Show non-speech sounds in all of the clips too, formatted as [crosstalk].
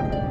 El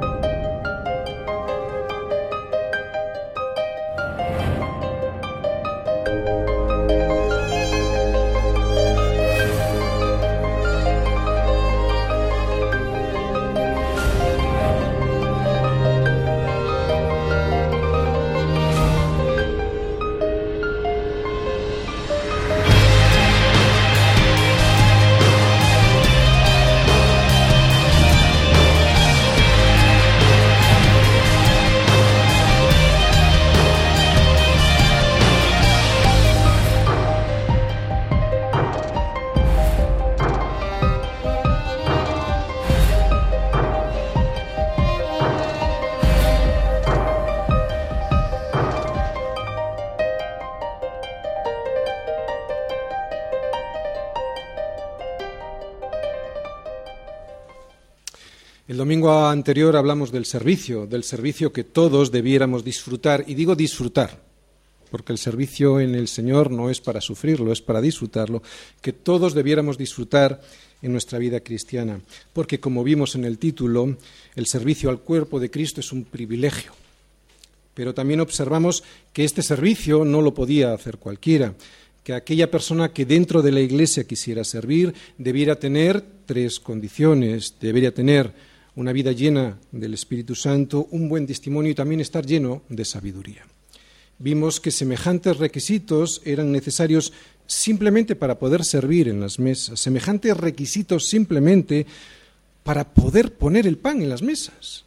anterior hablamos del servicio, del servicio que todos debiéramos disfrutar, y digo disfrutar, porque el servicio en el Señor no es para sufrirlo, es para disfrutarlo, que todos debiéramos disfrutar en nuestra vida cristiana, porque como vimos en el título, el servicio al cuerpo de Cristo es un privilegio. Pero también observamos que este servicio no lo podía hacer cualquiera, que aquella persona que dentro de la Iglesia quisiera servir debiera tener tres condiciones, debería tener una vida llena del Espíritu Santo, un buen testimonio y también estar lleno de sabiduría. Vimos que semejantes requisitos eran necesarios simplemente para poder servir en las mesas, semejantes requisitos simplemente para poder poner el pan en las mesas.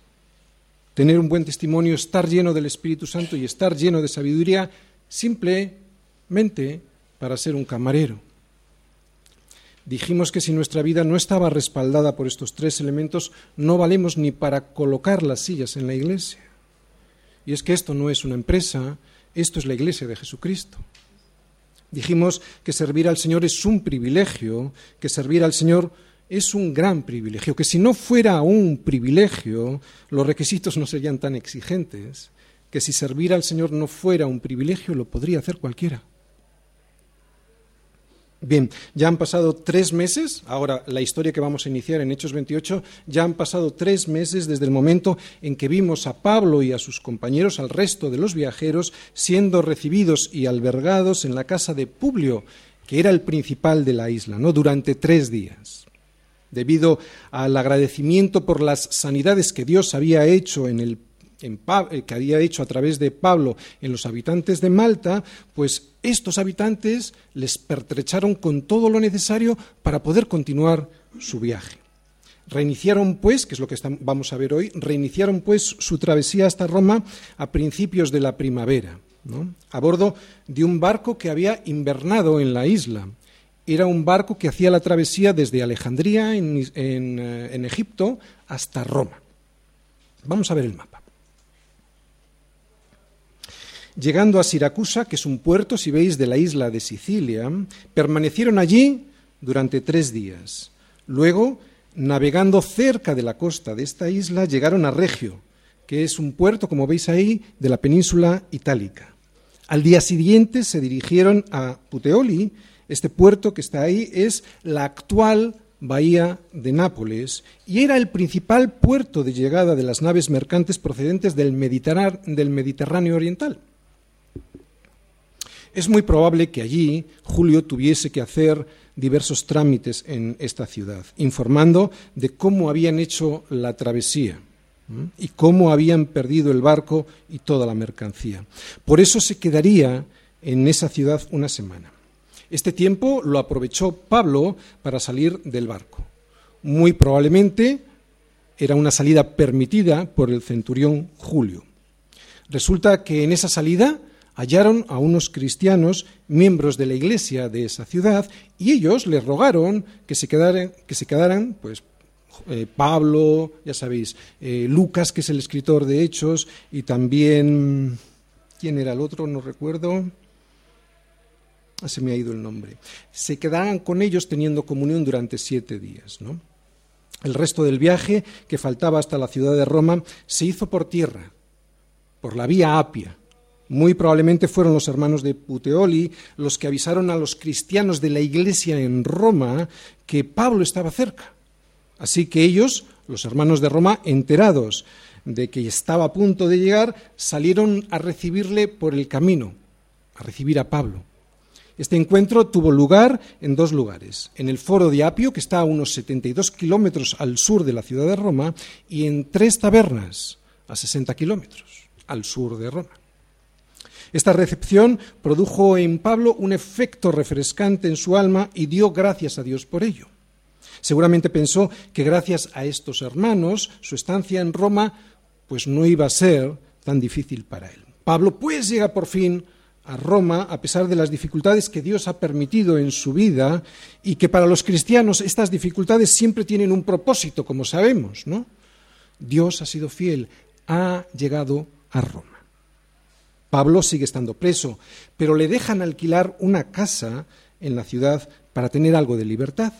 Tener un buen testimonio, estar lleno del Espíritu Santo y estar lleno de sabiduría simplemente para ser un camarero. Dijimos que si nuestra vida no estaba respaldada por estos tres elementos, no valemos ni para colocar las sillas en la iglesia. Y es que esto no es una empresa, esto es la iglesia de Jesucristo. Dijimos que servir al Señor es un privilegio, que servir al Señor es un gran privilegio, que si no fuera un privilegio, los requisitos no serían tan exigentes, que si servir al Señor no fuera un privilegio, lo podría hacer cualquiera. Bien, ya han pasado tres meses, ahora la historia que vamos a iniciar en Hechos 28, ya han pasado tres meses desde el momento en que vimos a Pablo y a sus compañeros, al resto de los viajeros, siendo recibidos y albergados en la casa de Publio, que era el principal de la isla, ¿no? durante tres días. Debido al agradecimiento por las sanidades que Dios había hecho en el eh, que había hecho a través de Pablo en los habitantes de Malta, pues estos habitantes les pertrecharon con todo lo necesario para poder continuar su viaje. Reiniciaron, pues, que es lo que vamos a ver hoy, reiniciaron, pues, su travesía hasta Roma a principios de la primavera, a bordo de un barco que había invernado en la isla. Era un barco que hacía la travesía desde Alejandría, en eh, Egipto, hasta Roma. Vamos a ver el mapa. Llegando a Siracusa, que es un puerto, si veis, de la isla de Sicilia, permanecieron allí durante tres días. Luego, navegando cerca de la costa de esta isla, llegaron a Regio, que es un puerto, como veis ahí, de la península itálica. Al día siguiente se dirigieron a Puteoli. Este puerto que está ahí es la actual bahía de Nápoles y era el principal puerto de llegada de las naves mercantes procedentes del, Mediterráneo oriental. Es muy probable que allí Julio tuviese que hacer diversos trámites en esta ciudad, informando de cómo habían hecho la travesía y cómo habían perdido el barco y toda la mercancía. Por eso se quedaría en esa ciudad una semana. Este tiempo lo aprovechó Pablo para salir del barco. Muy probablemente era una salida permitida por el centurión Julio. Resulta que en esa salida hallaron a unos cristianos, miembros de la iglesia de esa ciudad, y ellos les rogaron que se quedaran, que se quedaran pues, eh, Pablo, ya sabéis, eh, Lucas, que es el escritor de Hechos, y también, ¿quién era el otro? No recuerdo. Ah, se me ha ido el nombre. Se quedaran con ellos teniendo comunión durante siete días. ¿no? El resto del viaje, que faltaba hasta la ciudad de Roma, se hizo por tierra, por la vía Apia, muy probablemente fueron los hermanos de Puteoli los que avisaron a los cristianos de la iglesia en Roma que Pablo estaba cerca. Así que ellos los hermanos de Roma, enterados de que estaba a punto de llegar, salieron a recibirle por el camino, a recibir a Pablo. Este encuentro tuvo lugar en dos lugares, en el foro de Apio, que está a unos 72 kilómetros al sur de la ciudad de Roma, y en tres tabernas, a 60 kilómetros al sur de Roma. Esta recepción produjo en Pablo un efecto refrescante en su alma y dio gracias a Dios por ello. Seguramente pensó que gracias a estos hermanos su estancia en Roma pues no iba a ser tan difícil para él. Pablo pues llega por fin a Roma a pesar de las dificultades que Dios ha permitido en su vida y que para los cristianos estas dificultades siempre tienen un propósito, como sabemos, ¿no? Dios ha sido fiel, ha llegado a Roma. Pablo sigue estando preso, pero le dejan alquilar una casa en la ciudad para tener algo de libertad.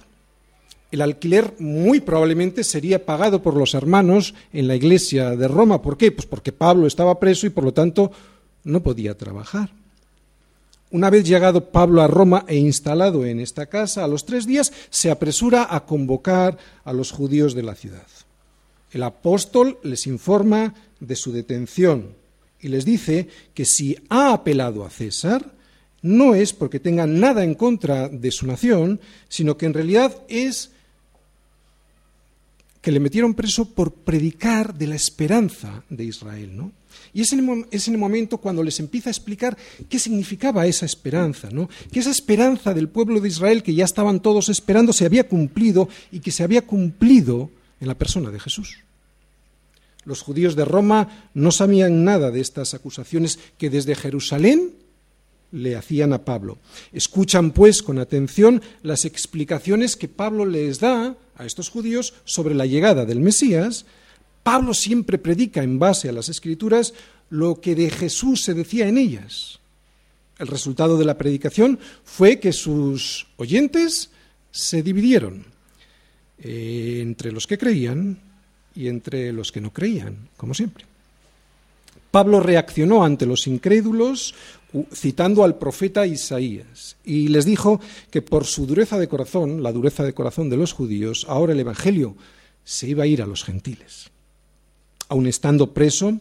El alquiler muy probablemente sería pagado por los hermanos en la iglesia de Roma. ¿Por qué? Pues porque Pablo estaba preso y por lo tanto no podía trabajar. Una vez llegado Pablo a Roma e instalado en esta casa, a los tres días se apresura a convocar a los judíos de la ciudad. El apóstol les informa de su detención y les dice que si ha apelado a César, no es porque tenga nada en contra de su nación, sino que en realidad es que le metieron preso por predicar de la esperanza de Israel, ¿no? Y es en, el, momento cuando les empieza a explicar qué significaba esa esperanza, ¿no? Que esa esperanza del pueblo de Israel que ya estaban todos esperando se había cumplido y que se había cumplido en la persona de Jesús. Los judíos de Roma no sabían nada de estas acusaciones que desde Jerusalén le hacían a Pablo. Escuchan, pues, con atención las explicaciones que Pablo les da a estos judíos sobre la llegada del Mesías. Pablo siempre predica en base a las escrituras lo que de Jesús se decía en ellas. El resultado de la predicación fue que sus oyentes se dividieron eh, entre los que creían y entre los que no creían, como siempre. Pablo reaccionó ante los incrédulos citando al profeta Isaías y les dijo que por su dureza de corazón, la dureza de corazón de los judíos, ahora el Evangelio se iba a ir a los gentiles. Aun estando preso,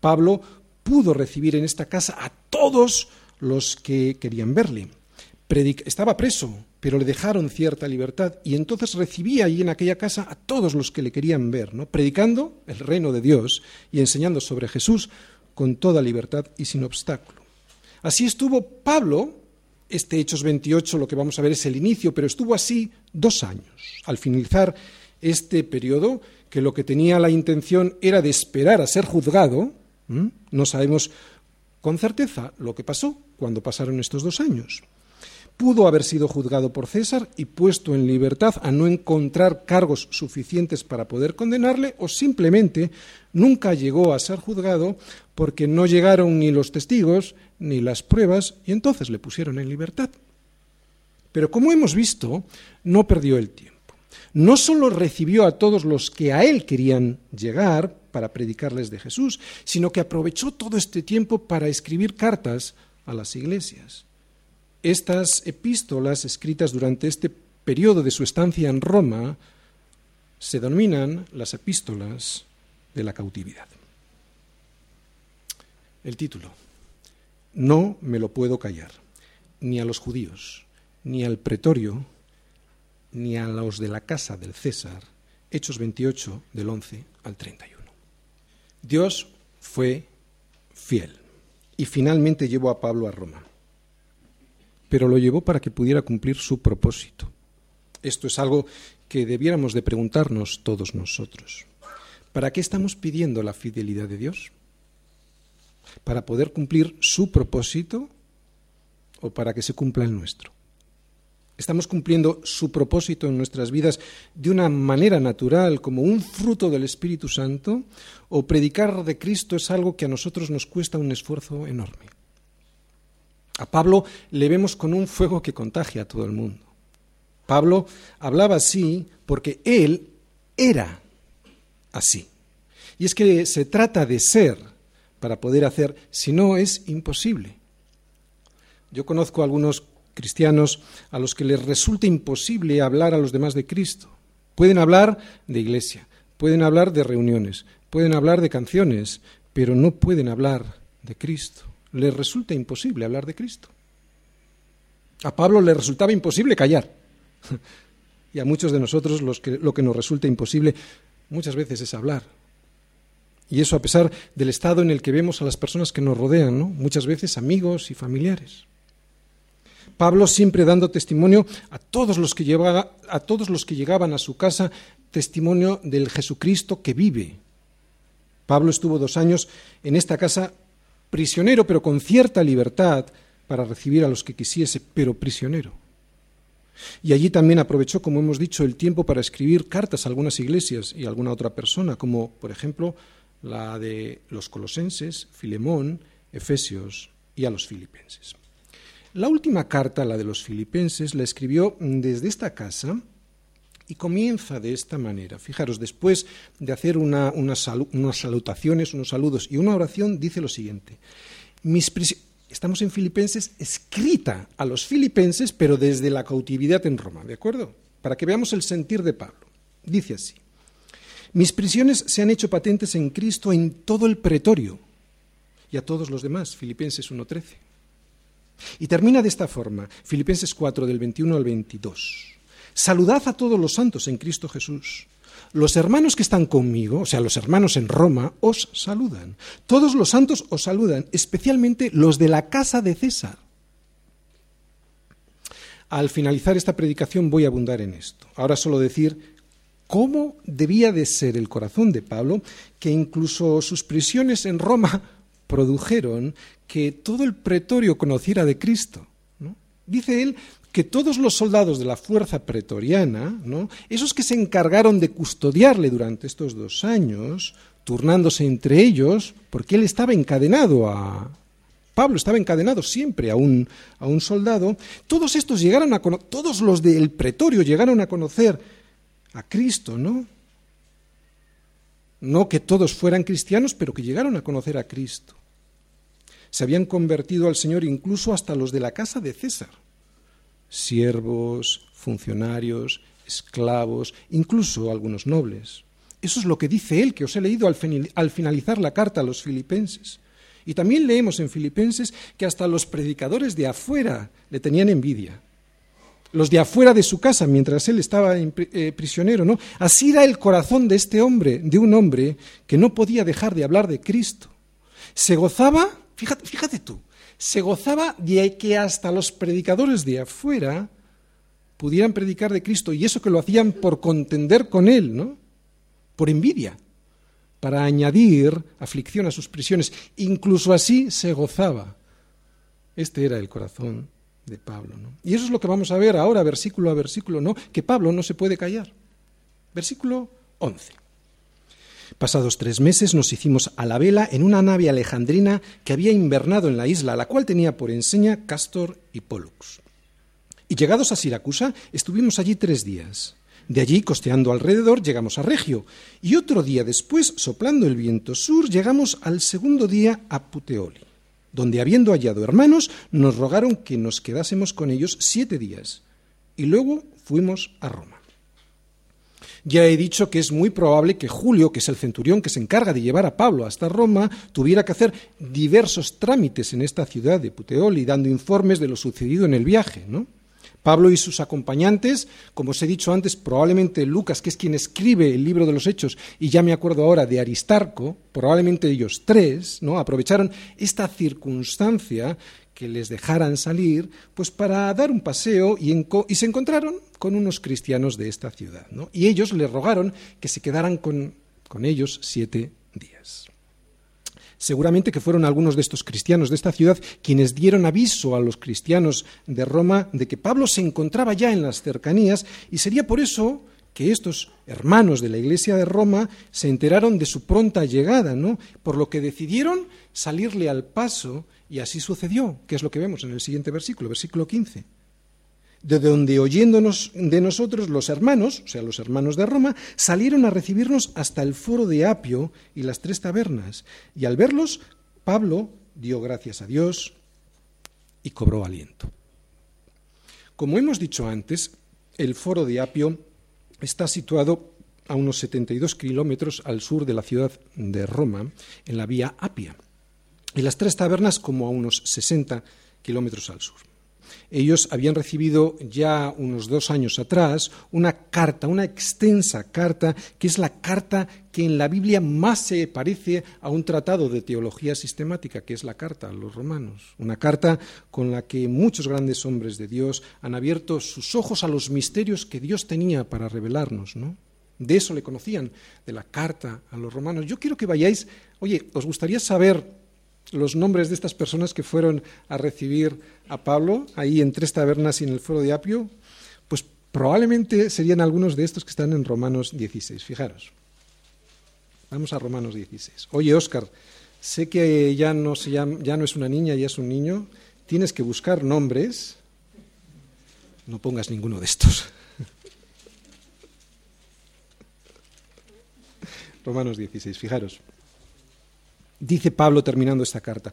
Pablo pudo recibir en esta casa a todos los que querían verle. estaba preso, pero le dejaron cierta libertad y entonces recibía allí en aquella casa a todos los que le querían ver, ¿no? predicando el reino de Dios y enseñando sobre Jesús con toda libertad y sin obstáculo. Así estuvo Pablo, este Hechos 28 lo que vamos a ver es el inicio, pero estuvo así dos años. Al finalizar este periodo, que lo que tenía la intención era de esperar a ser juzgado, no sabemos con certeza lo que pasó cuando pasaron estos dos años pudo haber sido juzgado por César y puesto en libertad a no encontrar cargos suficientes para poder condenarle, o simplemente nunca llegó a ser juzgado porque no llegaron ni los testigos ni las pruebas y entonces le pusieron en libertad. Pero como hemos visto, no perdió el tiempo. No solo recibió a todos los que a él querían llegar para predicarles de Jesús, sino que aprovechó todo este tiempo para escribir cartas a las iglesias. Estas epístolas escritas durante este periodo de su estancia en Roma se denominan las epístolas de la cautividad. El título. No me lo puedo callar, ni a los judíos, ni al pretorio, ni a los de la casa del César. Hechos 28 del 11 al 31. Dios fue fiel y finalmente llevó a Pablo a Roma pero lo llevó para que pudiera cumplir su propósito. Esto es algo que debiéramos de preguntarnos todos nosotros. ¿Para qué estamos pidiendo la fidelidad de Dios? ¿Para poder cumplir su propósito o para que se cumpla el nuestro? ¿Estamos cumpliendo su propósito en nuestras vidas de una manera natural, como un fruto del Espíritu Santo? ¿O predicar de Cristo es algo que a nosotros nos cuesta un esfuerzo enorme? A Pablo le vemos con un fuego que contagia a todo el mundo. Pablo hablaba así porque él era así. Y es que se trata de ser para poder hacer, si no es imposible. Yo conozco a algunos cristianos a los que les resulta imposible hablar a los demás de Cristo. Pueden hablar de iglesia, pueden hablar de reuniones, pueden hablar de canciones, pero no pueden hablar de Cristo. Les resulta imposible hablar de Cristo. A Pablo le resultaba imposible callar. [laughs] Y a muchos de nosotros lo que nos resulta imposible muchas veces es hablar. Y eso a pesar del estado en el que vemos a las personas que nos rodean, muchas veces amigos y familiares. Pablo siempre dando testimonio a todos los que a todos los que llegaban a su casa, testimonio del Jesucristo que vive. Pablo estuvo dos años en esta casa prisionero, pero con cierta libertad para recibir a los que quisiese, pero prisionero. Y allí también aprovechó, como hemos dicho, el tiempo para escribir cartas a algunas iglesias y a alguna otra persona, como por ejemplo la de los colosenses, Filemón, Efesios y a los filipenses. La última carta, la de los filipenses, la escribió desde esta casa y comienza de esta manera. Fijaros, después de hacer unas salutaciones, unos saludos y una oración, dice lo siguiente. Estamos en Filipenses, escrita a los filipenses, pero desde la cautividad en Roma, ¿de acuerdo? Para que veamos el sentir de Pablo. Dice así. Mis prisiones se han hecho patentes en Cristo en todo el pretorio y a todos los demás, Filipenses 1.13. Y termina de esta forma, Filipenses 4 del 21 al 22. Saludad a todos los santos en Cristo Jesús. Los hermanos que están conmigo, o sea, los hermanos en Roma, os saludan. Todos los santos os saludan, especialmente los de la casa de César. Al finalizar esta predicación voy a abundar en esto. Ahora solo decir cómo debía de ser el corazón de Pablo, que incluso sus prisiones en Roma produjeron que todo el pretorio conociera de Cristo. Dice él que todos los soldados de la fuerza pretoriana, ¿no? esos que se encargaron de custodiarle durante estos dos años, turnándose entre ellos, porque él estaba encadenado a... Pablo estaba encadenado siempre a un, a un soldado, todos estos llegaron a todos los del pretorio llegaron a conocer a Cristo, ¿no? No que todos fueran cristianos, pero que llegaron a conocer a Cristo. Se habían convertido al Señor incluso hasta los de la casa de César, siervos, funcionarios, esclavos, incluso algunos nobles. Eso es lo que dice él, que os he leído al, finalizar la carta a los filipenses. Y también leemos en Filipenses que hasta los predicadores de afuera le tenían envidia los de afuera de su casa mientras él estaba eh, prisionero, ¿no? Así era el corazón de este hombre, de un hombre que no podía dejar de hablar de Cristo. Se gozaba, fíjate, fíjate tú, se gozaba de que hasta los predicadores de afuera pudieran predicar de Cristo y eso que lo hacían por contender con él, ¿no? Por envidia, para añadir aflicción a sus prisiones. Incluso así se gozaba. Este era el corazón de Pablo. ¿no? Y eso es lo que vamos a ver ahora, versículo a versículo, ¿no? que Pablo no se puede callar. Versículo 11. Pasados tres meses nos hicimos a la vela en una nave alejandrina que había invernado en la isla, la cual tenía por enseña Castor y Pollux. Y llegados a Siracusa, estuvimos allí tres días. De allí, costeando alrededor, llegamos a Regio, y otro día después, soplando el viento sur, llegamos al segundo día a Puteoli donde habiendo hallado hermanos, nos rogaron que nos quedásemos con ellos siete días, y luego fuimos a Roma. Ya he dicho que es muy probable que Julio, que es el centurión que se encarga de llevar a Pablo hasta Roma, tuviera que hacer diversos trámites en esta ciudad de Puteoli, dando informes de lo sucedido en el viaje, ¿no? Pablo y sus acompañantes, como os he dicho antes, probablemente Lucas, que es quien escribe el libro de los Hechos, y ya me acuerdo ahora de Aristarco, probablemente ellos tres, ¿no? aprovecharon esta circunstancia que les dejaran salir, pues para dar un paseo y, se encontraron con unos cristianos de esta ciudad, ¿no? Y ellos le rogaron que se quedaran con, con ellos siete días. Seguramente que fueron algunos de estos cristianos de esta ciudad quienes dieron aviso a los cristianos de Roma de que Pablo se encontraba ya en las cercanías y sería por eso que estos hermanos de la iglesia de Roma se enteraron de su pronta llegada, ¿no? Por lo que decidieron salirle al paso y así sucedió, que es lo que vemos en el siguiente versículo, versículo 15 de donde oyéndonos de nosotros los hermanos, o sea, los hermanos de Roma, salieron a recibirnos hasta el foro de Apio y las tres tabernas. Y al verlos, Pablo dio gracias a Dios y cobró aliento. Como hemos dicho antes, el foro de Apio está situado a unos 72 kilómetros al sur de la ciudad de Roma, en la vía Apia, y las tres tabernas como a unos 60 kilómetros al sur. Ellos habían recibido ya unos dos años atrás una carta, una extensa carta, que es la carta que en la Biblia más se parece a un tratado de teología sistemática, que es la carta a los romanos. Una carta con la que muchos grandes hombres de Dios han abierto sus ojos a los misterios que Dios tenía para revelarnos, ¿no? De eso le conocían, de la carta a los romanos. Yo quiero que vayáis, oye, ¿os gustaría saber los nombres de estas personas que fueron a recibir a Pablo ahí en tres tabernas y en el foro de Apio, pues probablemente serían algunos de estos que están en Romanos 16. Fijaros. Vamos a Romanos 16. Oye, Óscar, sé que ya no, se ya no es una niña, ya es un niño. Tienes que buscar nombres. No pongas ninguno de estos. [laughs] Romanos 16, fijaros. Dice Pablo terminando esta carta,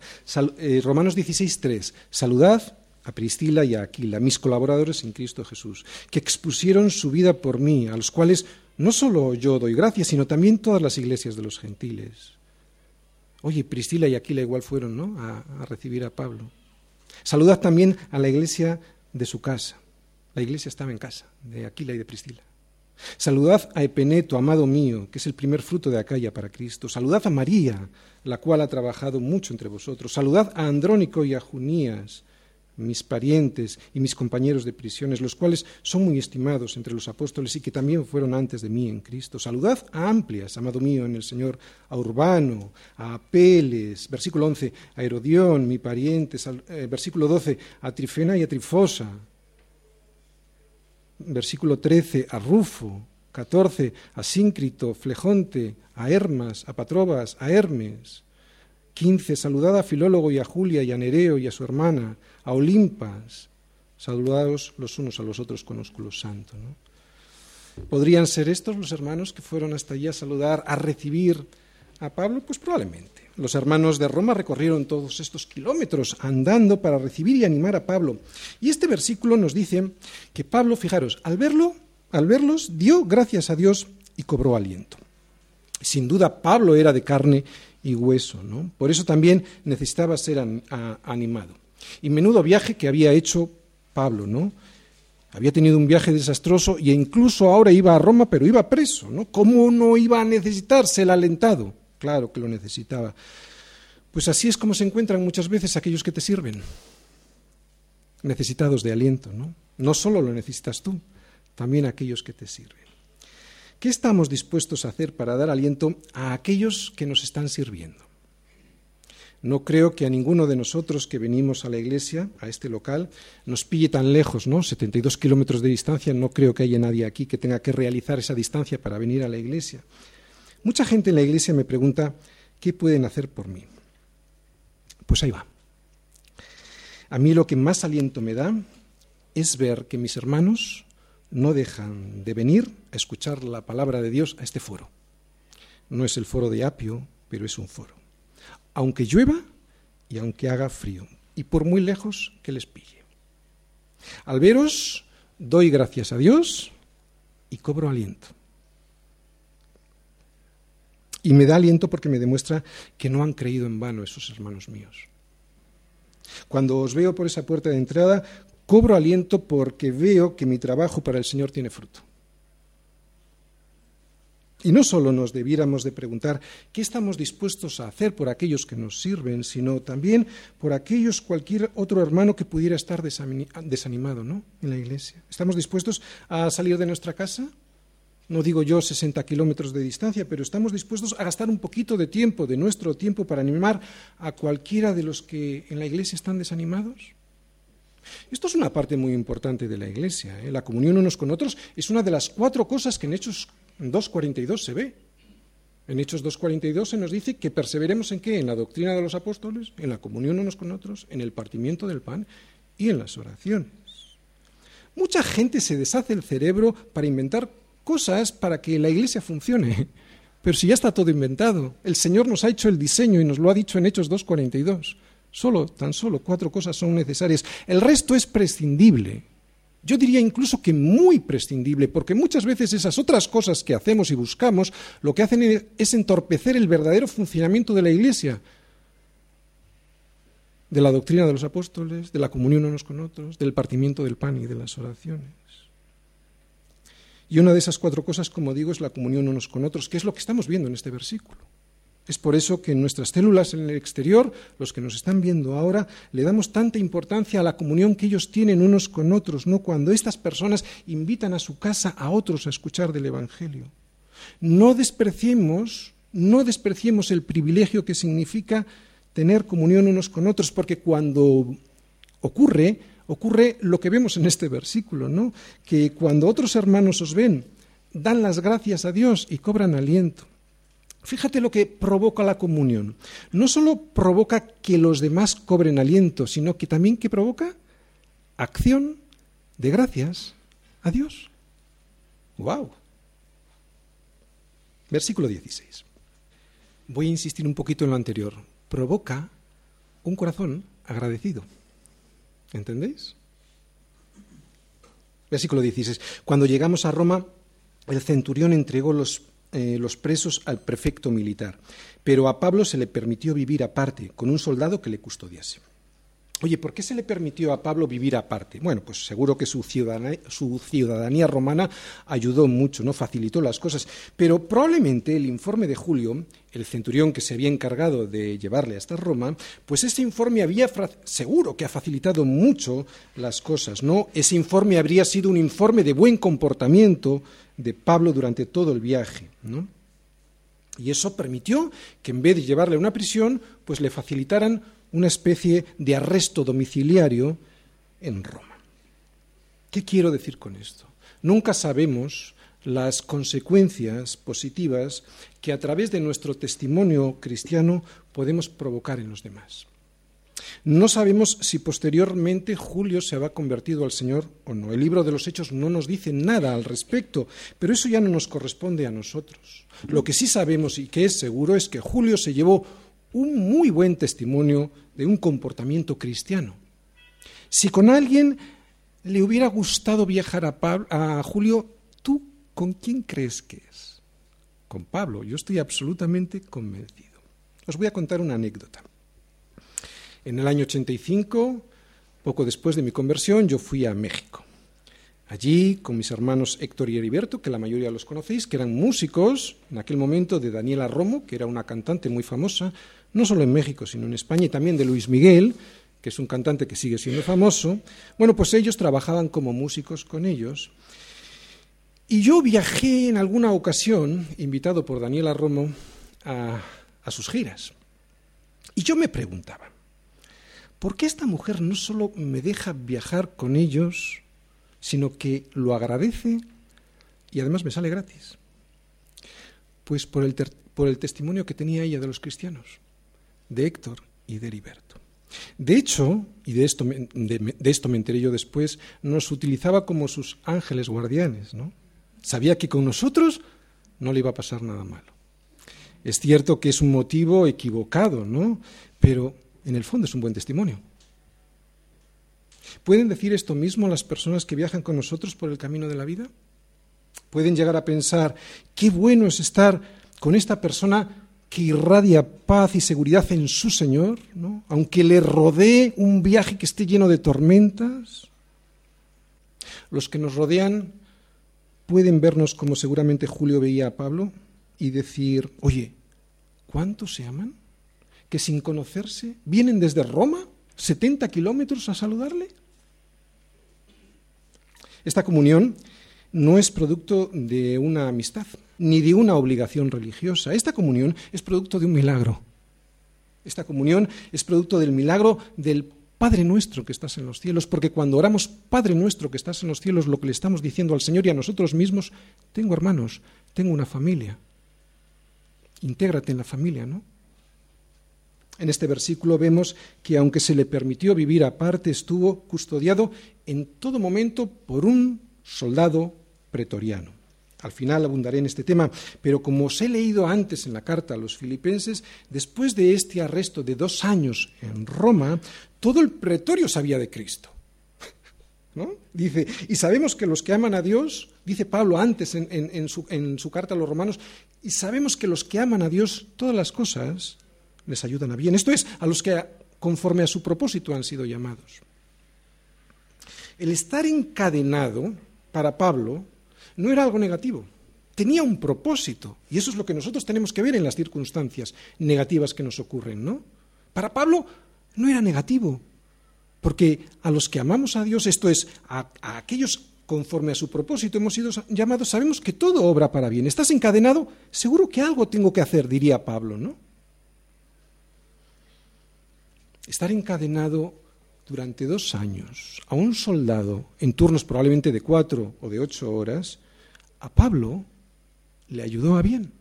eh, Romanos 16, 3, saludad a Priscila y a Aquila, mis colaboradores en Cristo Jesús, que expusieron su vida por mí, a los cuales no solo yo doy gracias, sino también todas las iglesias de los gentiles. Oye, Priscila y Aquila igual fueron ¿no? a, recibir a Pablo. Saludad también a la iglesia de su casa. La iglesia estaba en casa, de Aquila y de Priscila. Saludad a Epeneto, amado mío, que es el primer fruto de Acaya para Cristo. Saludad a María, la cual ha trabajado mucho entre vosotros. Saludad a Andrónico y a Junías, mis parientes y mis compañeros de prisiones, los cuales son muy estimados entre los apóstoles y que también fueron antes de mí en Cristo. Saludad a Amplias, amado mío, en el Señor, a Urbano, a Apeles, versículo 11, a Herodión, mi pariente, eh, versículo 12, a Trifena y a Trifosa versículo 13, a Rufo, 14, a Síncrito, Flejonte, a Hermas, a Patrobas, a Hermes, 15, saludad a Filólogo y a Julia y a Nereo y a su hermana, a Olimpas, saludados los unos a los otros con ósculo santo. ¿Podrían ser estos los hermanos que fueron hasta allí a saludar, a recibir a Pablo? Pues probablemente. Los hermanos de Roma recorrieron todos estos kilómetros andando para recibir y animar a Pablo. Y este versículo nos dice que Pablo, fijaros, al verlo, al verlos, dio gracias a Dios y cobró aliento. Sin duda, Pablo era de carne y hueso, ¿no? Por eso también necesitaba ser animado. Y menudo viaje que había hecho Pablo, ¿no? Había tenido un viaje desastroso e incluso ahora iba a Roma, pero iba preso, ¿no? ¿Cómo no iba a necesitarse el alentado? Claro que lo necesitaba. Pues así es como se encuentran muchas veces aquellos que te sirven, necesitados de aliento, ¿no? No solo lo necesitas tú, también aquellos que te sirven. ¿Qué estamos dispuestos a hacer para dar aliento a aquellos que nos están sirviendo? No creo que a ninguno de nosotros que venimos a la iglesia, a este local, nos pille tan lejos, ¿no? 72 kilómetros de distancia, no creo que haya nadie aquí que tenga que realizar esa distancia para venir a la iglesia. Mucha gente en la iglesia me pregunta, ¿qué pueden hacer por mí? Pues ahí va. A mí lo que más aliento me da es ver que mis hermanos no dejan de venir a escuchar la palabra de Dios a este foro. No es el foro de Apio, pero es un foro. Aunque llueva y aunque haga frío, y por muy lejos que les pille. Al veros, doy gracias a Dios y cobro aliento. Y me da aliento porque me demuestra que no han creído en vano esos hermanos míos. Cuando os veo por esa puerta de entrada, cobro aliento porque veo que mi trabajo para el Señor tiene fruto. Y no solo nos debiéramos de preguntar qué estamos dispuestos a hacer por aquellos que nos sirven, sino también por aquellos cualquier otro hermano que pudiera estar desanimado ¿no? en la iglesia. ¿Estamos dispuestos a salir de nuestra casa? No digo yo 60 kilómetros de distancia, pero estamos dispuestos a gastar un poquito de tiempo, de nuestro tiempo, para animar a cualquiera de los que en la iglesia están desanimados. Esto es una parte muy importante de la iglesia. ¿eh? La comunión unos con otros es una de las cuatro cosas que en Hechos 2.42 se ve. En Hechos 2.42 se nos dice que perseveremos en qué? En la doctrina de los apóstoles, en la comunión unos con otros, en el partimiento del pan y en las oraciones. Mucha gente se deshace el cerebro para inventar cosas para que la iglesia funcione. Pero si ya está todo inventado, el Señor nos ha hecho el diseño y nos lo ha dicho en Hechos 2.42. Solo, tan solo cuatro cosas son necesarias. El resto es prescindible. yo diría incluso que muy prescindible, porque muchas veces esas otras cosas que hacemos y buscamos lo que hacen es entorpecer el verdadero funcionamiento de la Iglesia, de la doctrina de los apóstoles, de la comunión unos con otros, del partimiento del pan y de las oraciones. Y una de esas cuatro cosas, como digo, es la comunión unos con otros, que es lo que estamos viendo en este versículo. Es por eso que en nuestras células en el exterior, los que nos están viendo ahora, le damos tanta importancia a la comunión que ellos tienen unos con otros, ¿no? Cuando estas personas invitan a su casa a otros a escuchar del Evangelio. No despreciemos, no despreciemos el privilegio que significa tener comunión unos con otros, porque cuando ocurre, ocurre lo que vemos en este versículo, ¿no? Que cuando otros hermanos os ven, dan las gracias a Dios y cobran aliento. Fíjate lo que provoca la comunión. No solo provoca que los demás cobren aliento, sino que también que provoca acción de gracias a Dios. ¡Wow! Versículo 16. Voy a insistir un poquito en lo anterior. Provoca un corazón agradecido. ¿Entendéis? Versículo 16. Cuando llegamos a Roma, el centurión entregó los eh, los presos al prefecto militar, pero a Pablo se le permitió vivir aparte, con un soldado que le custodiase. Oye, ¿por qué se le permitió a Pablo vivir aparte? Bueno, pues seguro que su ciudadanía, romana ayudó mucho, no facilitó las cosas, pero probablemente el informe de Julio, el centurión que se había encargado de llevarle hasta Roma, pues ese informe había seguro que ha facilitado mucho las cosas, ¿no? Ese informe habría sido un informe de buen comportamiento de Pablo durante todo el viaje, ¿no? Y eso permitió que en vez de llevarle a una prisión, pues le facilitaran una especie de arresto domiciliario en Roma. ¿Qué quiero decir con esto? Nunca sabemos las consecuencias positivas que a través de nuestro testimonio cristiano podemos provocar en los demás. No sabemos si posteriormente Julio se había convertido al Señor o no. El libro de los Hechos no nos dice nada al respecto, pero eso ya no nos corresponde a nosotros. Lo que sí sabemos y que es seguro es que Julio se llevó un muy buen testimonio de un comportamiento cristiano. Si con alguien le hubiera gustado viajar a, a Julio, ¿tú con quién crees que es? Con Pablo, yo estoy absolutamente convencido. Os voy a contar una anécdota. En el año 85, poco después de mi conversión, yo fui a México. Allí, con mis hermanos Héctor y Heriberto, que la mayoría los conocéis, que eran músicos en aquel momento de Daniela Romo, que era una cantante muy famosa, no solo en México, sino en España, y también de Luis Miguel, que es un cantante que sigue siendo famoso. Bueno, pues ellos trabajaban como músicos con ellos. Y yo viajé en alguna ocasión, invitado por Daniela Romo, a, sus giras. Y yo me preguntaba, ¿por qué esta mujer no solo me deja viajar con ellos, sino que lo agradece y además me sale gratis? Pues por el, por el testimonio que tenía ella de los cristianos, de Héctor y de Heriberto. De hecho, y de esto, me, de, esto me enteré yo después, nos utilizaba como sus ángeles guardianes, ¿no? Sabía que con nosotros no le iba a pasar nada malo. Es cierto que es un motivo equivocado, ¿no? Pero en el fondo es un buen testimonio. ¿Pueden decir esto mismo las personas que viajan con nosotros por el camino de la vida? ¿Pueden llegar a pensar, qué bueno es estar con esta persona que irradia paz y seguridad en su Señor, ¿no? aunque le rodee un viaje que esté lleno de tormentas? Los que nos rodean pueden vernos como seguramente Julio veía a Pablo y decir, oye, ¿cuántos se aman? que sin conocerse vienen desde Roma, 70 kilómetros, a saludarle? Esta comunión no es producto de una amistad, ni de una obligación religiosa. Esta comunión es producto de un milagro. Esta comunión es producto del milagro del Padre nuestro que estás en los cielos, porque cuando oramos Padre nuestro que estás en los cielos, lo que le estamos diciendo al Señor y a nosotros mismos, tengo hermanos, tengo una familia. Intégrate en la familia, ¿no? En este versículo vemos que aunque se le permitió vivir aparte, estuvo custodiado en todo momento por un soldado pretoriano. Al final abundaré en este tema, pero como os he leído antes en la carta a los filipenses, después de este arresto de dos años en Roma, todo el pretorio sabía de Cristo. [laughs] ¿no? Dice, y sabemos que los que aman a Dios, dice Pablo antes en, su, en su carta a los romanos, y sabemos que los que aman a Dios, todas las cosas les ayudan a bien. Esto es, a los que conforme a su propósito han sido llamados. El estar encadenado para Pablo no era algo negativo, tenía un propósito, y eso es lo que nosotros tenemos que ver en las circunstancias negativas que nos ocurren, ¿no? Para Pablo no era negativo, porque a los que amamos a Dios, esto es, a, a aquellos conforme a su propósito hemos sido llamados, sabemos que todo obra para bien. ¿Estás encadenado? Seguro que algo tengo que hacer, diría Pablo, ¿no? Estar encadenado durante dos años a un soldado en turnos probablemente de cuatro o de ocho horas, a Pablo le ayudó a bien.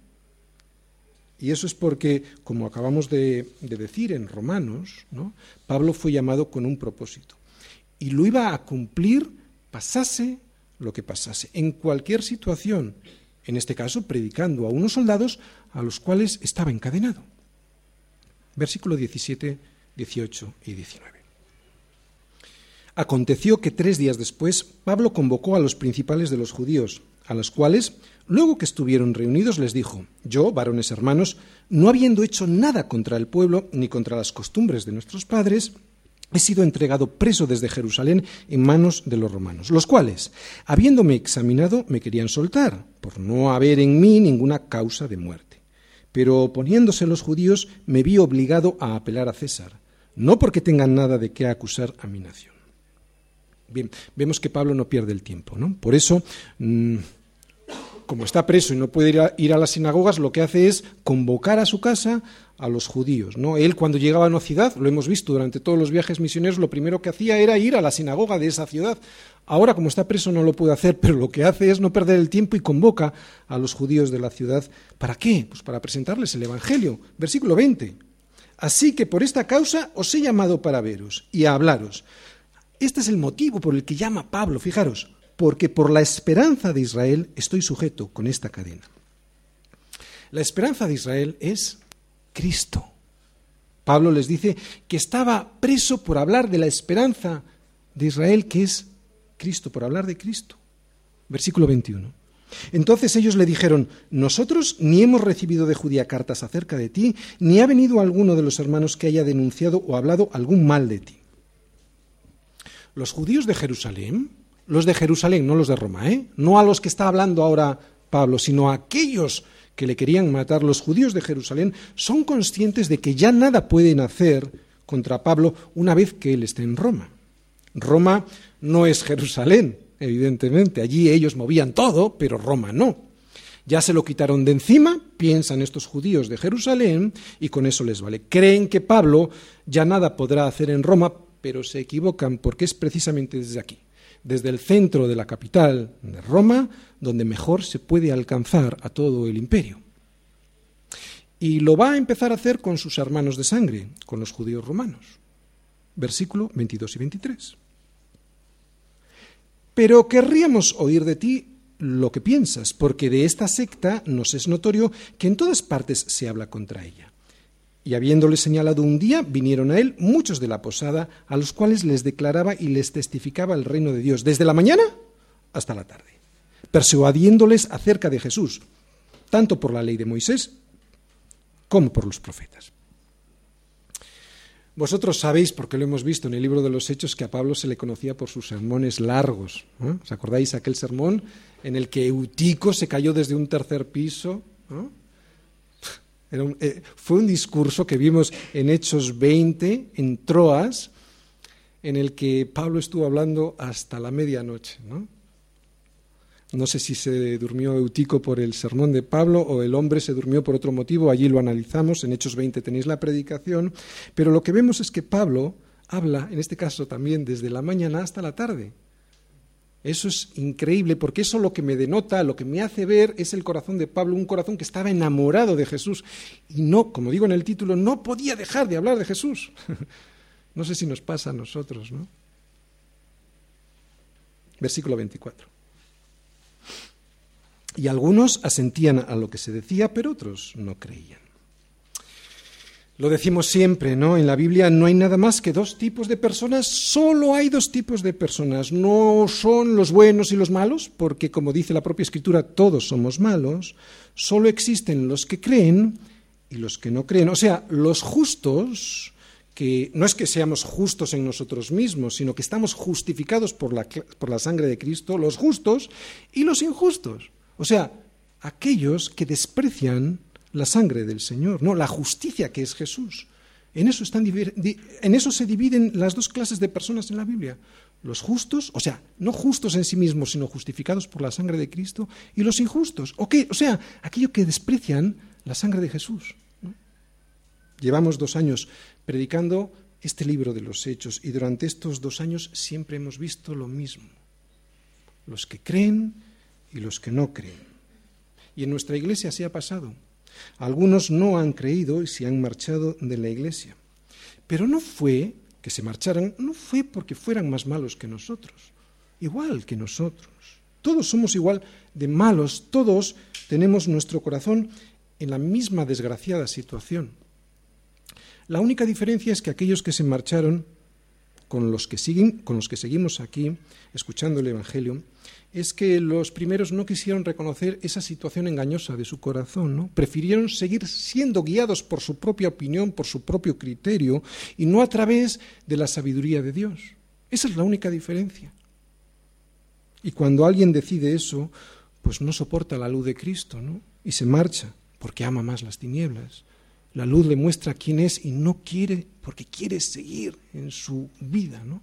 Y eso es porque, como acabamos de, decir en Romanos, ¿no? Pablo fue llamado con un propósito. Y lo iba a cumplir pasase lo que pasase, en cualquier situación, en este caso predicando a unos soldados a los cuales estaba encadenado. Versículo 17, 18 y 19. Aconteció que tres días después Pablo convocó a los principales de los judíos, a los cuales, luego que estuvieron reunidos, les dijo, Yo, varones hermanos, no habiendo hecho nada contra el pueblo ni contra las costumbres de nuestros padres, he sido entregado preso desde Jerusalén en manos de los romanos, los cuales, habiéndome examinado, me querían soltar, por no haber en mí ninguna causa de muerte. Pero oponiéndose los judíos, me vi obligado a apelar a César, no porque tengan nada de qué acusar a mi nación. Bien, vemos que Pablo no pierde el tiempo, ¿no? Por eso, mm, como está preso y no puede ir a, las sinagogas, lo que hace es convocar a su casa a los judíos, ¿no? Él cuando llegaba a una ciudad, lo hemos visto durante todos los viajes misioneros, lo primero que hacía era ir a la sinagoga de esa ciudad. Ahora, como está preso, no lo puede hacer, [laughs] pero lo que hace es no perder el tiempo y convoca a los judíos de la ciudad. ¿Para qué? Pues para presentarles el Evangelio. Versículo 20. Así que por esta causa os he llamado para veros y a hablaros este es el motivo por el que llama Pablo, fijaros, porque por la esperanza de Israel estoy sujeto con esta cadena. La esperanza de Israel es Cristo. Pablo les dice que estaba preso por hablar de la esperanza de Israel, que es Cristo, por hablar de Cristo. Versículo 21. Entonces ellos le dijeron, nosotros ni hemos recibido de Judía cartas acerca de ti, ni ha venido alguno de los hermanos que haya denunciado o hablado algún mal de ti. Los judíos de Jerusalén, los de Jerusalén, no los de Roma, ¿eh? no a los que está hablando ahora Pablo, sino a aquellos que le querían matar, los judíos de Jerusalén, son conscientes de que ya nada pueden hacer contra Pablo una vez que él esté en Roma. Roma no es Jerusalén, evidentemente, allí ellos movían todo, pero Roma no. Ya se lo quitaron de encima, piensan estos judíos de Jerusalén, y con eso les vale. Creen que Pablo ya nada podrá hacer en Roma pero se equivocan porque es precisamente desde aquí, desde el centro de la capital de Roma, donde mejor se puede alcanzar a todo el imperio. Y lo va a empezar a hacer con sus hermanos de sangre, con los judíos romanos. Versículo 22 y 23. Pero querríamos oír de ti lo que piensas, porque de esta secta nos es notorio que en todas partes se habla contra ella. Y habiéndole señalado un día, vinieron a él muchos de la posada, a los cuales les declaraba y les testificaba el reino de Dios, desde la mañana hasta la tarde, persuadiéndoles acerca de Jesús, tanto por la ley de Moisés como por los profetas. Vosotros sabéis, porque lo hemos visto en el libro de los Hechos, que a Pablo se le conocía por sus sermones largos. ¿Os acordáis aquel sermón en el que Eutico se cayó desde un tercer piso? Eh, fue un discurso que vimos en Hechos 20, en Troas, en el que Pablo estuvo hablando hasta la medianoche. ¿no? no sé si se durmió Eutico por el sermón de Pablo o el hombre se durmió por otro motivo, allí lo analizamos, en Hechos 20 tenéis la predicación, pero lo que vemos es que Pablo habla, en este caso también, desde la mañana hasta la tarde. Eso es increíble porque eso lo que me denota, lo que me hace ver es el corazón de Pablo, un corazón que estaba enamorado de Jesús y no, como digo en el título, no podía dejar de hablar de Jesús. [laughs] No sé si nos pasa a nosotros, ¿no? Versículo 24. Y algunos asentían a lo que se decía, pero otros no creían. Lo decimos siempre, ¿no? En la Biblia no hay nada más que dos tipos de personas, solo hay dos tipos de personas. No son los buenos y los malos, porque como dice la propia Escritura, todos somos malos. Solo existen los que creen y los que no creen. O sea, los justos, que no es que seamos justos en nosotros mismos, sino que estamos justificados por la, por la sangre de Cristo, los justos y los injustos. O sea, aquellos que desprecian la sangre del Señor, no, la justicia que es Jesús. En eso, están, en eso se dividen las dos clases de personas en la Biblia. Los justos, o sea, no justos en sí mismos, sino justificados por la sangre de Cristo, y los injustos, o, o sea, aquellos que desprecian la sangre de Jesús. Llevamos dos años predicando este libro de los hechos y durante estos dos años siempre hemos visto lo mismo. Los que creen y los que no creen. Y en nuestra iglesia se ha pasado. Algunos no han creído y se han marchado de la iglesia. Pero no fue que se marcharan, no fue porque fueran más malos que nosotros, igual que nosotros. Todos somos igual de malos, todos tenemos nuestro corazón en la misma desgraciada situación. La única diferencia es que aquellos que se marcharon, con los que, siguen, con los que seguimos aquí, escuchando el Evangelio, es que los primeros no quisieron reconocer esa situación engañosa de su corazón, ¿no? Prefirieron seguir siendo guiados por su propia opinión, por su propio criterio, y no a través de la sabiduría de Dios. Esa es la única diferencia. Y cuando alguien decide eso, pues no soporta la luz de Cristo, ¿no? Y se marcha, porque ama más las tinieblas. La luz le muestra quién es y no quiere, porque quiere seguir en su vida, ¿no?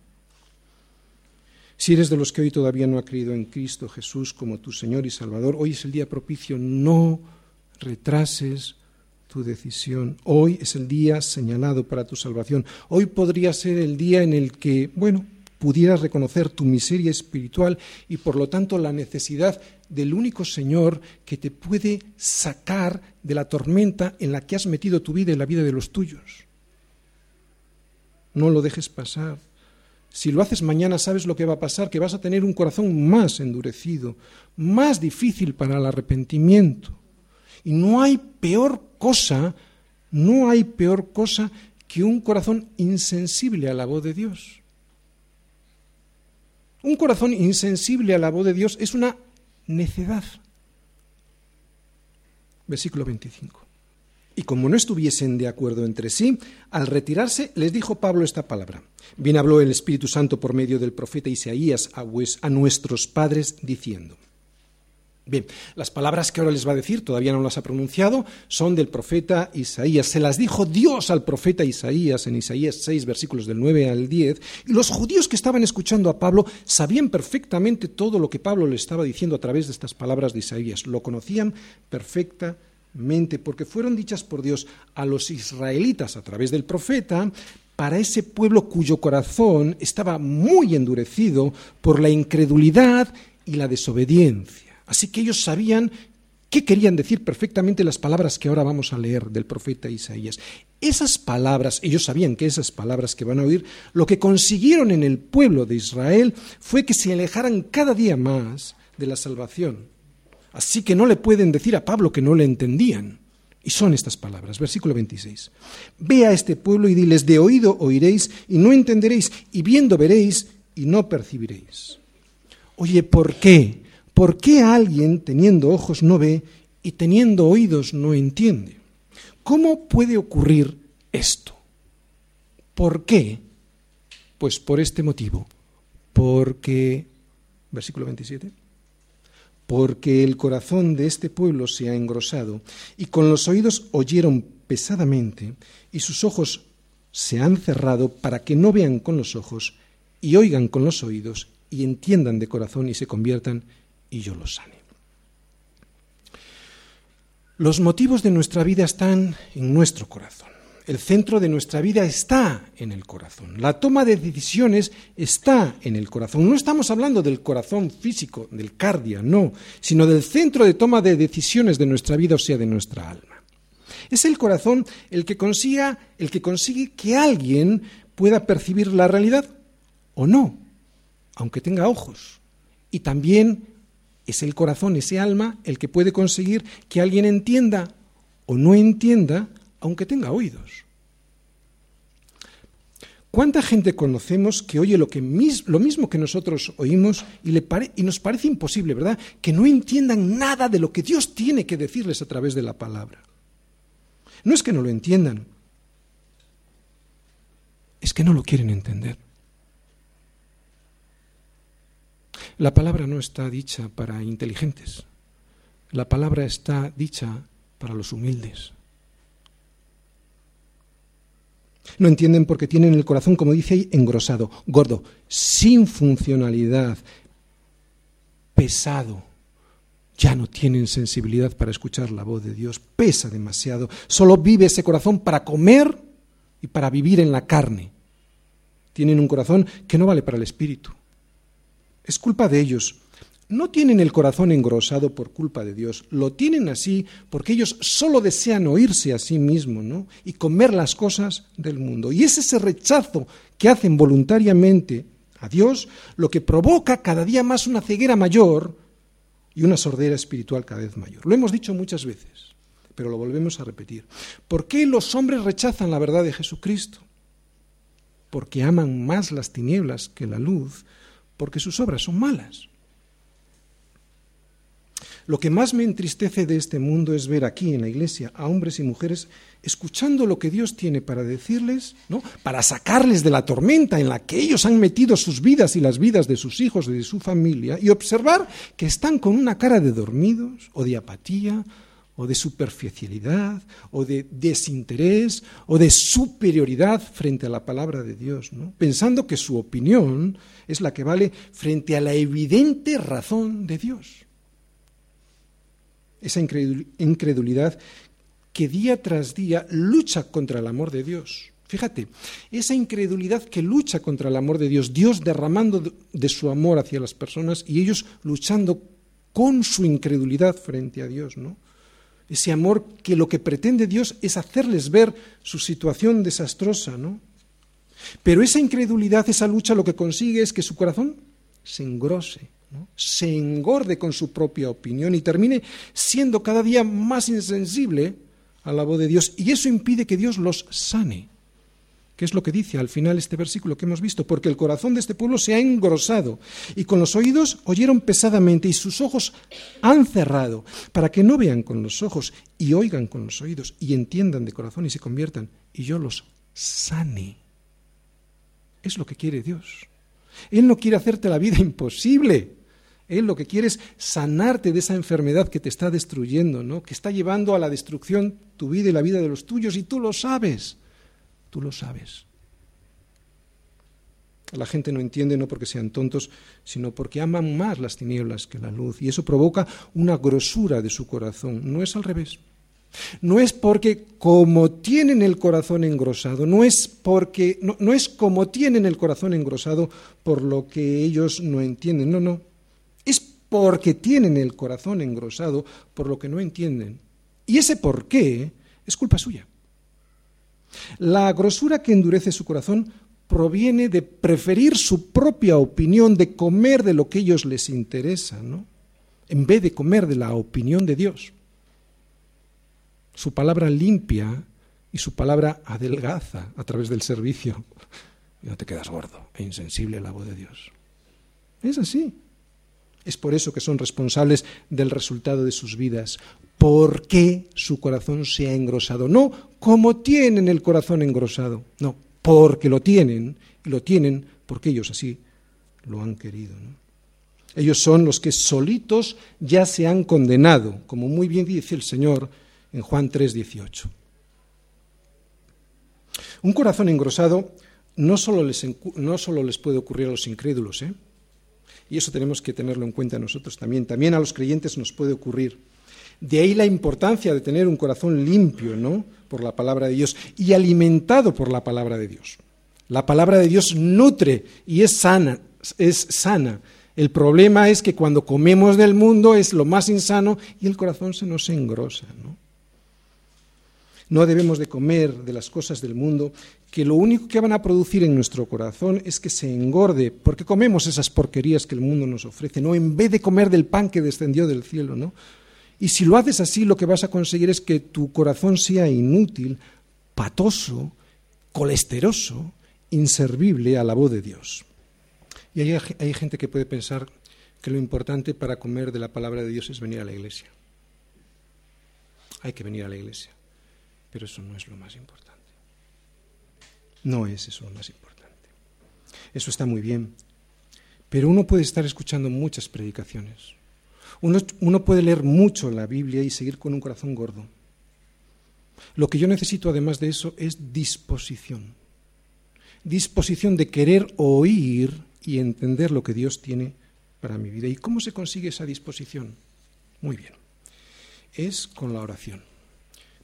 Si eres de los que hoy todavía no ha creído en Cristo Jesús como tu Señor y Salvador, hoy es el día propicio, no retrases tu decisión. Hoy es el día señalado para tu salvación. Hoy podría ser el día en el que, bueno, pudieras reconocer tu miseria espiritual y por lo tanto la necesidad del único Señor que te puede sacar de la tormenta en la que has metido tu vida y la vida de los tuyos. No lo dejes pasar. Si lo haces mañana, sabes lo que va a pasar, que vas a tener un corazón más endurecido, más difícil para el arrepentimiento. Y no hay peor cosa, no hay peor cosa que un corazón insensible a la voz de Dios. Un corazón insensible a la voz de Dios es una necedad. Versículo 25. Y como no estuviesen de acuerdo entre sí, al retirarse les dijo Pablo esta palabra. Bien habló el Espíritu Santo por medio del profeta Isaías a, nuestros padres diciendo. Bien, las palabras que ahora les va a decir, todavía no las ha pronunciado, son del profeta Isaías. Se las dijo Dios al profeta Isaías en Isaías 6, versículos del 9 al 10, y los judíos que estaban escuchando a Pablo sabían perfectamente todo lo que Pablo le estaba diciendo a través de estas palabras de Isaías. Lo conocían perfectamente mente, porque fueron dichas por Dios a los israelitas a través del profeta, para ese pueblo cuyo corazón estaba muy endurecido por la incredulidad y la desobediencia. Así que ellos sabían qué querían decir perfectamente las palabras que ahora vamos a leer del profeta Isaías. Esas palabras, ellos sabían que esas palabras que van a oír, lo que consiguieron en el pueblo de Israel fue que se alejaran cada día más de la salvación. Así que no le pueden decir a Pablo que no le entendían. Y son estas palabras, versículo 26. Ve a este pueblo y diles, de oído oiréis y no entenderéis, y viendo veréis y no percibiréis. Oye, ¿por qué? ¿Por qué alguien teniendo ojos no ve y teniendo oídos no entiende? ¿Cómo puede ocurrir esto? ¿Por qué? Pues por este motivo. Porque, versículo 27, porque el corazón de este pueblo se ha engrosado, y con los oídos oyeron pesadamente, y sus ojos se han cerrado para que no vean con los ojos, y oigan con los oídos, y entiendan de corazón y se conviertan, y yo los sane. Los motivos de nuestra vida están en nuestro corazón el centro de nuestra vida está en el corazón. La toma de decisiones está en el corazón. No estamos hablando del corazón físico, del cardia, no, sino del centro de toma de decisiones de nuestra vida, o sea, de nuestra alma. Es el corazón el que consiga, el que consigue que alguien pueda percibir la realidad o no, aunque tenga ojos. Y también es el corazón, ese alma, el que puede conseguir que alguien entienda o no entienda aunque tenga oídos. ¿Cuánta gente conocemos que oye lo, que lo mismo que nosotros oímos y, le y nos parece imposible, ¿verdad? Que no entiendan nada de lo que Dios tiene que decirles a través de la palabra. No es que no lo entiendan, es que no lo quieren entender. La palabra no está dicha para inteligentes, la palabra está dicha para los humildes. No entienden porque tienen el corazón, como dice ahí, engrosado, gordo, sin funcionalidad, pesado. Ya no tienen sensibilidad para escuchar la voz de Dios, pesa demasiado. Solo vive ese corazón para comer y para vivir en la carne. Tienen un corazón que no vale para el espíritu. Es culpa de ellos, no tienen el corazón engrosado por culpa de Dios, lo tienen así porque ellos solo desean oírse a sí mismos ¿no? y comer las cosas del mundo. Y es ese rechazo que hacen voluntariamente a Dios lo que provoca cada día más una ceguera mayor y una sordera espiritual cada vez mayor. Lo hemos dicho muchas veces, pero lo volvemos a repetir. ¿Por qué los hombres rechazan la verdad de Jesucristo? Porque aman más las tinieblas que la luz, porque sus obras son malas. Lo que más me entristece de este mundo es ver aquí en la iglesia a hombres y mujeres escuchando lo que Dios tiene para decirles, ¿no? Para sacarles de la tormenta en la que ellos han metido sus vidas y las vidas de sus hijos y de su familia y observar que están con una cara de dormidos o de apatía o de superficialidad o de desinterés o de superioridad frente a la palabra de Dios, ¿no? Pensando que su opinión es la que vale frente a la evidente razón de Dios esa incredulidad que día tras día lucha contra el amor de Dios. Fíjate, esa incredulidad que lucha contra el amor de Dios, Dios derramando de su amor hacia las personas y ellos luchando con su incredulidad frente a Dios, ¿no? Ese amor que lo que pretende Dios es hacerles ver su situación desastrosa, ¿no? Pero esa incredulidad, esa lucha, lo que consigue es que su corazón se engrose, se engorde con su propia opinión y termine siendo cada día más insensible a la voz de Dios. Y eso impide que Dios los sane. ¿Qué es lo que dice al final este versículo que hemos visto? Porque el corazón de este pueblo se ha engrosado y con los oídos oyeron pesadamente y sus ojos han cerrado para que no vean con los ojos y oigan con los oídos y entiendan de corazón y se conviertan y yo los sane. Es lo que quiere Dios. Él no quiere hacerte la vida imposible. Él lo que quiere es sanarte de esa enfermedad que te está destruyendo, ¿no? que está llevando a la destrucción tu vida y la vida de los tuyos, y tú lo sabes, tú lo sabes. La gente no entiende no porque sean tontos, sino porque aman más las tinieblas que la luz, y eso provoca una grosura de su corazón. No es al revés. No es porque como tienen el corazón engrosado, no es porque no, no es como tienen el corazón engrosado por lo que ellos no entienden, no, no, porque tienen el corazón engrosado por lo que no entienden. Y ese por qué es culpa suya. La grosura que endurece su corazón proviene de preferir su propia opinión, de comer de lo que ellos les interesa, ¿no? en vez de comer de la opinión de Dios. Su palabra limpia y su palabra adelgaza a través del servicio. [laughs] Y no te quedas gordo e insensible a la voz de Dios. Es así. Es por eso que son responsables del resultado de sus vidas. ¿Por qué su corazón se ha engrosado? No como tienen el corazón engrosado, no, porque lo tienen, y lo tienen porque ellos así lo han querido. Ellos son los que solitos ya se han condenado, como muy bien dice el Señor en Juan 3:18. Un corazón engrosado no solo, no solo les puede ocurrir a los incrédulos, ¿eh? Y eso tenemos que tenerlo en cuenta nosotros también. También a los creyentes nos puede ocurrir. De ahí la importancia de tener un corazón limpio, ¿no? Por la palabra de Dios y alimentado por la palabra de Dios. La palabra de Dios nutre y es sana, es sana. El problema es que cuando comemos del mundo es lo más insano y el corazón se nos engrosa, ¿no? No debemos de comer de las cosas del mundo, que lo único que van a producir en nuestro corazón es que se engorde, porque comemos esas porquerías que el mundo nos ofrece, ¿no? En vez de comer del pan que descendió del cielo, ¿no? Y si lo haces así, lo que vas a conseguir es que tu corazón sea inútil, patoso, colesteroso inservible a la voz de Dios. Y hay, hay gente que puede pensar que lo importante para comer de la palabra de Dios es venir a la iglesia. Hay que venir a la iglesia, pero eso no es lo más importante. No es eso lo más importante. Eso está muy bien, pero uno puede estar escuchando muchas predicaciones. Uno, uno, puede leer mucho la Biblia y seguir con un corazón gordo. Lo que yo necesito, además de eso, es disposición. Disposición de querer oír y entender lo que Dios tiene para mi vida. ¿Y cómo se consigue esa disposición? Muy bien. Es con la oración.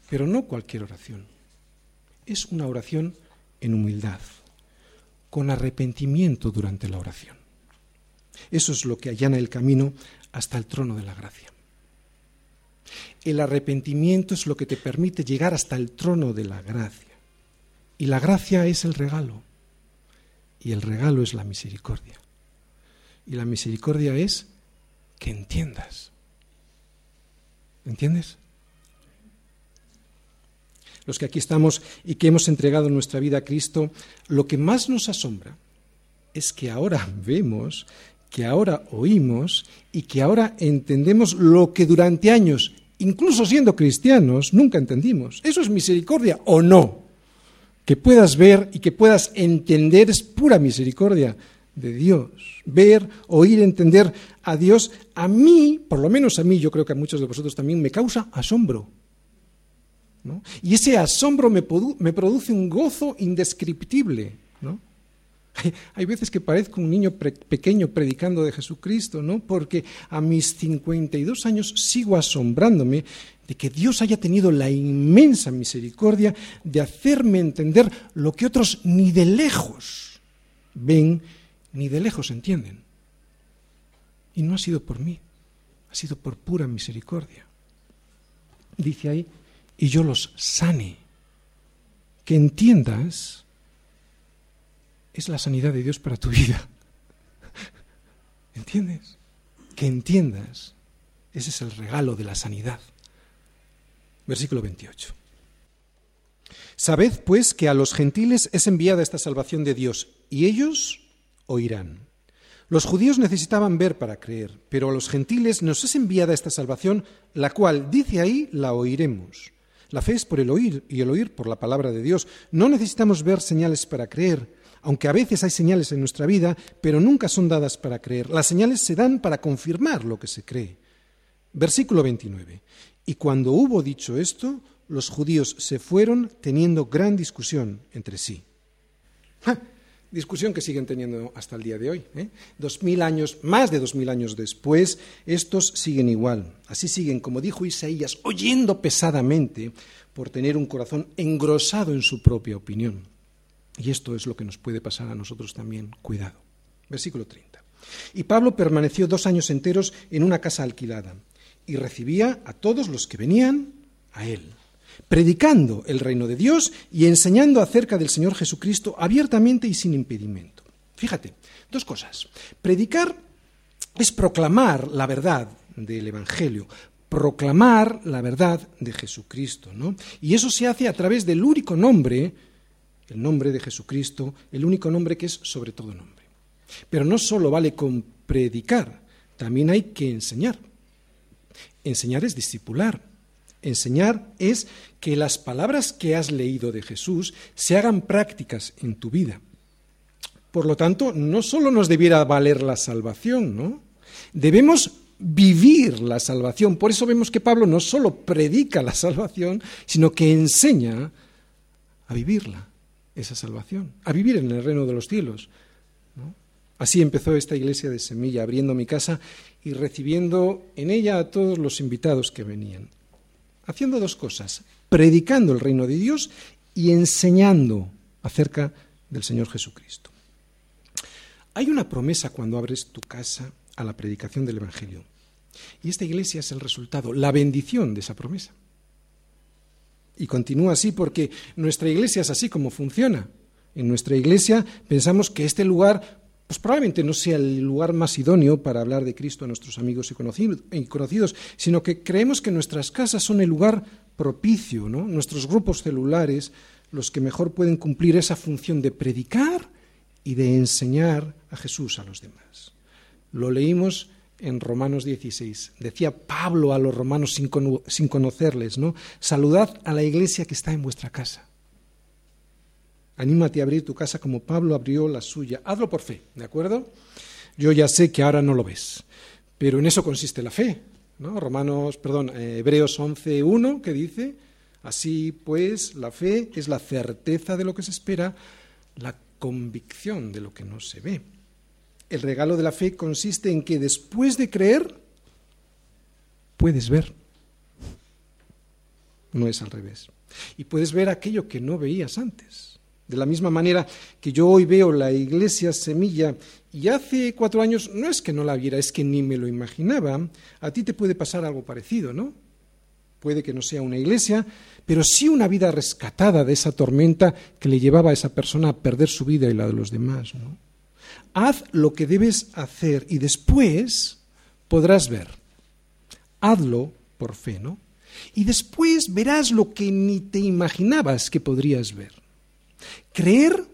Pero no cualquier oración. Es una oración en humildad, con arrepentimiento durante la oración. Eso es lo que allana el camino hasta el trono de la gracia. El arrepentimiento es lo que te permite llegar hasta el trono de la gracia. Y la gracia es el regalo. Y el regalo es la misericordia. Y la misericordia es que entiendas. ¿Entiendes? Los que aquí estamos y que hemos entregado nuestra vida a Cristo, lo que más nos asombra es que ahora vemos, que ahora oímos y que ahora entendemos lo que durante años, incluso siendo cristianos, nunca entendimos. ¿Eso es misericordia o no? Que puedas ver y que puedas entender es pura misericordia de Dios. Ver, oír, entender a Dios, a mí, por lo menos a mí, yo creo que a muchos de vosotros también, me causa asombro. Y ese asombro me, produce un gozo indescriptible. ¿no? Hay, veces que parezco un niño pequeño predicando de Jesucristo, ¿no? porque a mis 52 años sigo asombrándome de que Dios haya tenido la inmensa misericordia de hacerme entender lo que otros ni de lejos ven ni de lejos entienden. Y no ha sido por mí, ha sido por pura misericordia. Dice ahí, y yo los sane. Que entiendas es la sanidad de Dios para tu vida. ¿Entiendes? Que entiendas, ese es el regalo de la sanidad. Versículo 28. Sabed, pues, que a los gentiles es enviada esta salvación de Dios, y ellos oirán. Los judíos necesitaban ver para creer, pero a los gentiles nos es enviada esta salvación, la cual, dice ahí, la oiremos. La fe es por el oír y el oír por la palabra de Dios. No necesitamos ver señales para creer, aunque a veces hay señales en nuestra vida, pero nunca son dadas para creer. Las señales se dan para confirmar lo que se cree. Versículo 29. Y cuando hubo dicho esto, los judíos se fueron teniendo gran discusión entre sí discusión que siguen teniendo hasta el día de hoy. ¿eh? Dos mil años, más de dos mil años después, estos siguen igual. Así siguen, como dijo Isaías, oyendo pesadamente por tener un corazón engrosado en su propia opinión. Y esto es lo que nos puede pasar a nosotros también. Cuidado. Versículo 30. Y Pablo permaneció dos años enteros en una casa alquilada y recibía a todos los que venían a él predicando el reino de Dios y enseñando acerca del Señor Jesucristo abiertamente y sin impedimento. Fíjate, dos cosas. Predicar es proclamar la verdad del Evangelio, proclamar la verdad de Jesucristo, ¿no? Y eso se hace a través del único nombre, el nombre de Jesucristo, el único nombre que es sobre todo nombre. Pero no solo vale con predicar, también hay que enseñar. Enseñar es discipular, Enseñar es que las palabras que has leído de Jesús se hagan prácticas en tu vida. Por lo tanto, no solo nos debiera valer la salvación, ¿no? Debemos vivir la salvación. Por eso vemos que Pablo no solo predica la salvación, sino que enseña a vivirla, esa salvación, a vivir en el reino de los cielos. Así empezó esta iglesia de Semilla, abriendo mi casa y recibiendo en ella a todos los invitados que venían haciendo dos cosas, predicando el reino de Dios y enseñando acerca del Señor Jesucristo. Hay una promesa cuando abres tu casa a la predicación del Evangelio. Y esta iglesia es el resultado, la bendición de esa promesa. Y continúa así porque nuestra iglesia es así como funciona. En nuestra iglesia pensamos que este lugar pues probablemente no sea el lugar más idóneo para hablar de Cristo a nuestros amigos y conocidos, sino que creemos que nuestras casas son el lugar propicio, ¿no? nuestros grupos celulares los que mejor pueden cumplir esa función de predicar y de enseñar a Jesús a los demás. Lo leímos en Romanos 16. Decía Pablo a los romanos sin, sin conocerles, ¿no? Saludad a la iglesia que está en vuestra casa. Anímate a abrir tu casa como Pablo abrió la suya. Hazlo por fe, ¿de acuerdo? Yo ya sé que ahora no lo ves, pero en eso consiste la fe. ¿no? Romanos, perdón, eh, Hebreos 11.1 que dice, así pues la fe es la certeza de lo que se espera, la convicción de lo que no se ve. El regalo de la fe consiste en que después de creer, puedes ver. No es al revés. Y puedes ver aquello que no veías antes. De la misma manera que yo hoy veo la iglesia semilla y hace cuatro años no es que no la viera, es que ni me lo imaginaba, a ti te puede pasar algo parecido, ¿no? Puede que no sea una iglesia, pero sí una vida rescatada de esa tormenta que le llevaba a esa persona a perder su vida y la de los demás, ¿no? Haz lo que debes hacer y después podrás ver. Hazlo por fe, ¿no? Y después verás lo que ni te imaginabas que podrías ver. Creer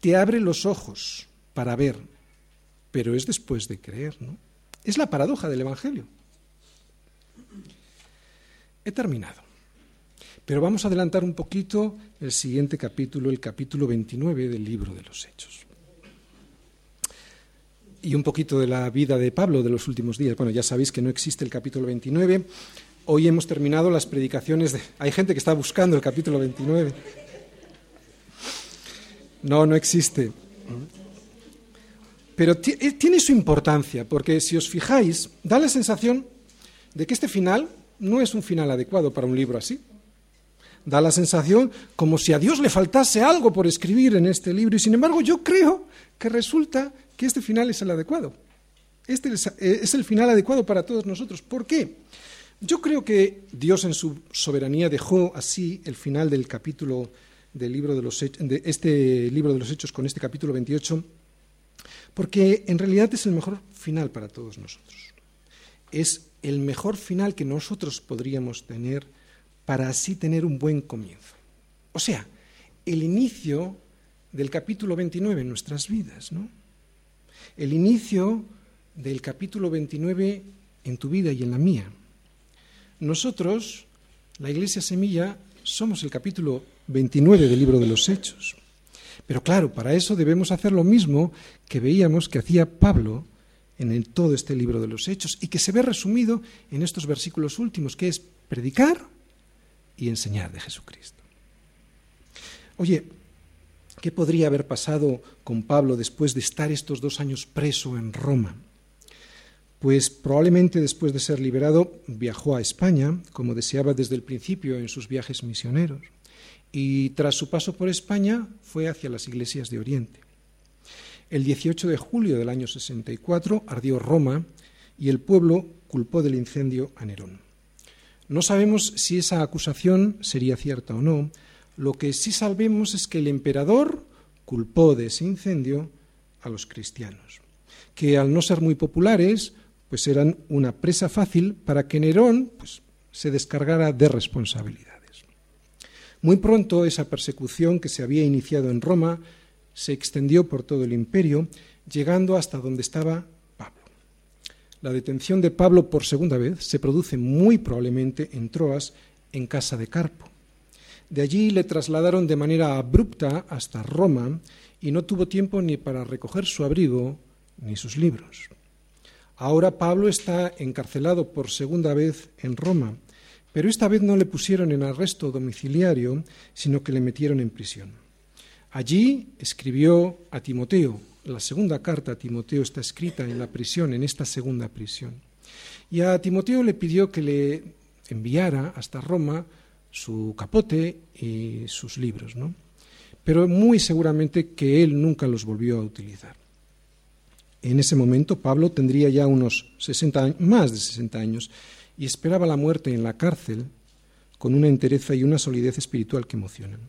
te abre los ojos para ver, pero es después de creer, ¿no? Es la paradoja del Evangelio. He terminado. Pero vamos a adelantar un poquito el siguiente capítulo, el capítulo 29 del libro de los Hechos. Y un poquito de la vida de Pablo de los últimos días. Bueno, ya sabéis que no existe el capítulo 29. Hoy hemos terminado las predicaciones de... Hay gente que está buscando el capítulo 29. No, no existe. Pero eh, tiene su importancia, porque si os fijáis, da la sensación de que este final no es un final adecuado para un libro así. Da la sensación como si a Dios le faltase algo por escribir en este libro, y sin embargo yo creo que resulta que este final es el adecuado. Este eh, es el final adecuado para todos nosotros. ¿Por qué? Yo creo que Dios en su soberanía dejó así el final del capítulo del libro de los este libro de los Hechos con este capítulo 28 porque en realidad es el mejor final para todos nosotros. Es el mejor final que nosotros podríamos tener para así tener un buen comienzo. O sea, el inicio del capítulo 29 en nuestras vidas, ¿no? El inicio del capítulo 29 en tu vida y en la mía. Nosotros, la Iglesia Semilla, somos el capítulo 29 del libro de los Hechos. Pero claro, para eso debemos hacer lo mismo que veíamos que hacía Pablo en todo este libro de los Hechos y que se ve resumido en estos versículos últimos, que es predicar y enseñar de Jesucristo. Oye, ¿qué podría haber pasado con Pablo después de estar estos dos años preso en Roma? Pues probablemente después de ser liberado viajó a España, como deseaba desde el principio en sus viajes misioneros y tras su paso por España fue hacia las iglesias de Oriente. El 18 de julio del año 64 ardió Roma y el pueblo culpó del incendio a Nerón. No sabemos si esa acusación sería cierta o no, lo que sí sabemos es que el emperador culpó de ese incendio a los cristianos, que al no ser muy populares, pues eran una presa fácil para que Nerón pues, se descargara de responsabilidad. Muy pronto esa persecución que se había iniciado en Roma se extendió por todo el imperio, llegando hasta donde estaba Pablo. La detención de Pablo por segunda vez se produce muy probablemente en Troas, en casa de Carpo. De allí le trasladaron de manera abrupta hasta Roma y no tuvo tiempo ni para recoger su abrigo ni sus libros. Ahora Pablo está encarcelado por segunda vez en Roma pero esta vez no le pusieron en arresto domiciliario, sino que le metieron en prisión. Allí escribió a Timoteo, la segunda carta a Timoteo está escrita en la prisión, en esta segunda prisión. Y a Timoteo le pidió que le enviara hasta Roma su capote y sus libros, ¿no? Pero muy seguramente que él nunca los volvió a utilizar. En ese momento Pablo tendría ya unos 60, más de 60 años y esperaba la muerte en la cárcel con una entereza y una solidez espiritual que emocionan.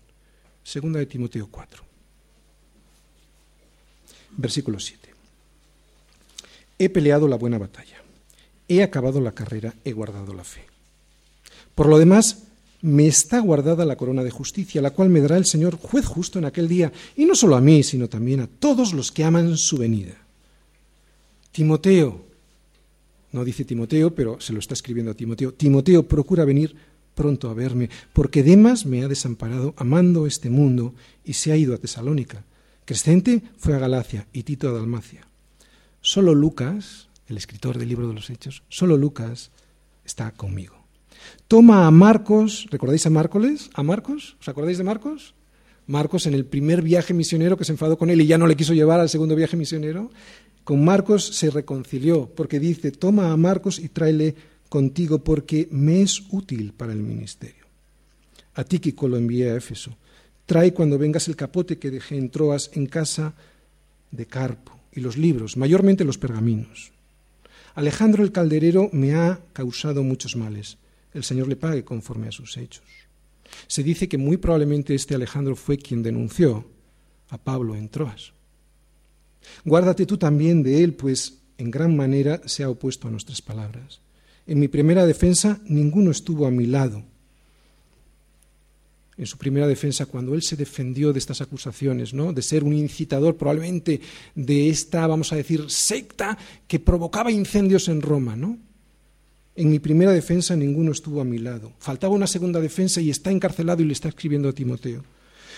Segunda de Timoteo 4. Versículo 7. He peleado la buena batalla, he acabado la carrera, he guardado la fe. Por lo demás, me está guardada la corona de justicia, la cual me dará el Señor juez justo en aquel día, y no solo a mí, sino también a todos los que aman su venida. Timoteo, no dice Timoteo, pero se lo está escribiendo a Timoteo, Timoteo, procura venir pronto a verme, porque Demas me ha desamparado amando este mundo y se ha ido a Tesalónica. Crescente fue a Galacia y Tito a Dalmacia. Solo Lucas, el escritor del libro de los Hechos, solo Lucas está conmigo. Toma a Marcos, ¿recordáis a Márcoles? ¿A Marcos? ¿Os acordáis de Marcos? Marcos en el primer viaje misionero que se enfadó con él y ya no le quiso llevar al segundo viaje misionero, con Marcos se reconcilió porque dice, toma a Marcos y tráele contigo porque me es útil para el ministerio. A Tíquico lo envié a Éfeso. Trae cuando vengas el capote que dejé en Troas en casa de Carpo y los libros, mayormente los pergaminos. Alejandro el calderero me ha causado muchos males. El Señor le pague conforme a sus hechos. Se dice que muy probablemente este Alejandro fue quien denunció a Pablo en Troas. Guárdate tú también de él, pues en gran manera se ha opuesto a nuestras palabras. En mi primera defensa ninguno estuvo a mi lado. En su primera defensa, cuando él se defendió de estas acusaciones, ¿no? de ser un incitador probablemente de esta, vamos a decir, secta que provocaba incendios en Roma, ¿no? En mi primera defensa ninguno estuvo a mi lado. Faltaba una segunda defensa y está encarcelado y le está escribiendo a Timoteo.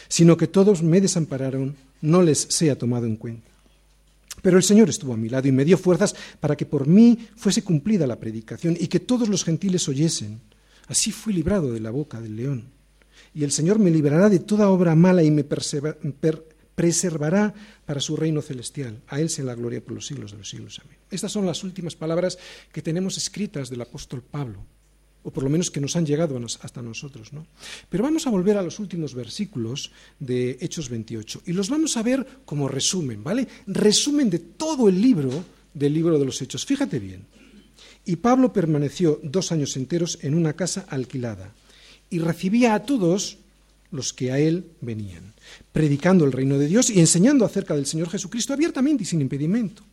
Sino que todos me desampararon, no les sea tomado en cuenta. Pero el Señor estuvo a mi lado y me dio fuerzas para que por mí fuese cumplida la predicación y que todos los gentiles oyesen. Así fui librado de la boca del león. Y el Señor me librará de toda obra mala y me preservará para su reino celestial. A Él sea la gloria por los siglos de los siglos. Amén. Estas son las últimas palabras que tenemos escritas del apóstol Pablo o por lo menos que nos han llegado hasta nosotros. ¿no? Pero vamos a volver a los últimos versículos de Hechos 28 y los vamos a ver como resumen, ¿vale? Resumen de todo el libro del libro de los Hechos. Fíjate bien. Y Pablo permaneció dos años enteros en una casa alquilada y recibía a todos los que a él venían, predicando el reino de Dios y enseñando acerca del Señor Jesucristo abiertamente y sin impedimento.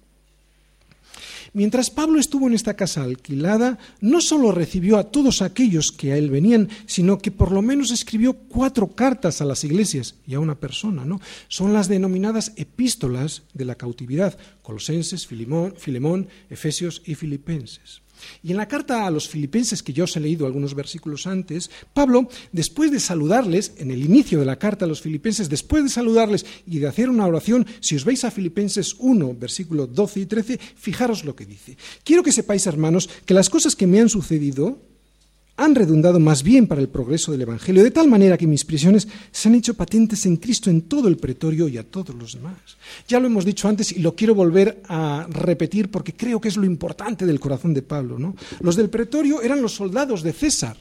Mientras Pablo estuvo en esta casa alquilada, no solo recibió a todos aquellos que a él venían, sino que por lo menos escribió cuatro cartas a las iglesias y a una persona, ¿no? Son las denominadas epístolas de la cautividad, Colosenses, Filemón, Filemón Efesios y Filipenses. Y en la carta a los filipenses, que yo os he leído algunos versículos antes, Pablo, después de saludarles, en el inicio de la carta a los filipenses, después de saludarles y de hacer una oración, si os veis a Filipenses 1, versículos 12 y 13, fijaros lo que dice. Quiero que sepáis, hermanos, que las cosas que me han sucedido han redundado más bien para el progreso del Evangelio, de tal manera que mis prisiones se han hecho patentes en Cristo en todo el pretorio y a todos los demás. Ya lo hemos dicho antes y lo quiero volver a repetir porque creo que es lo importante del corazón de Pablo. ¿no? Los del pretorio eran los soldados de César,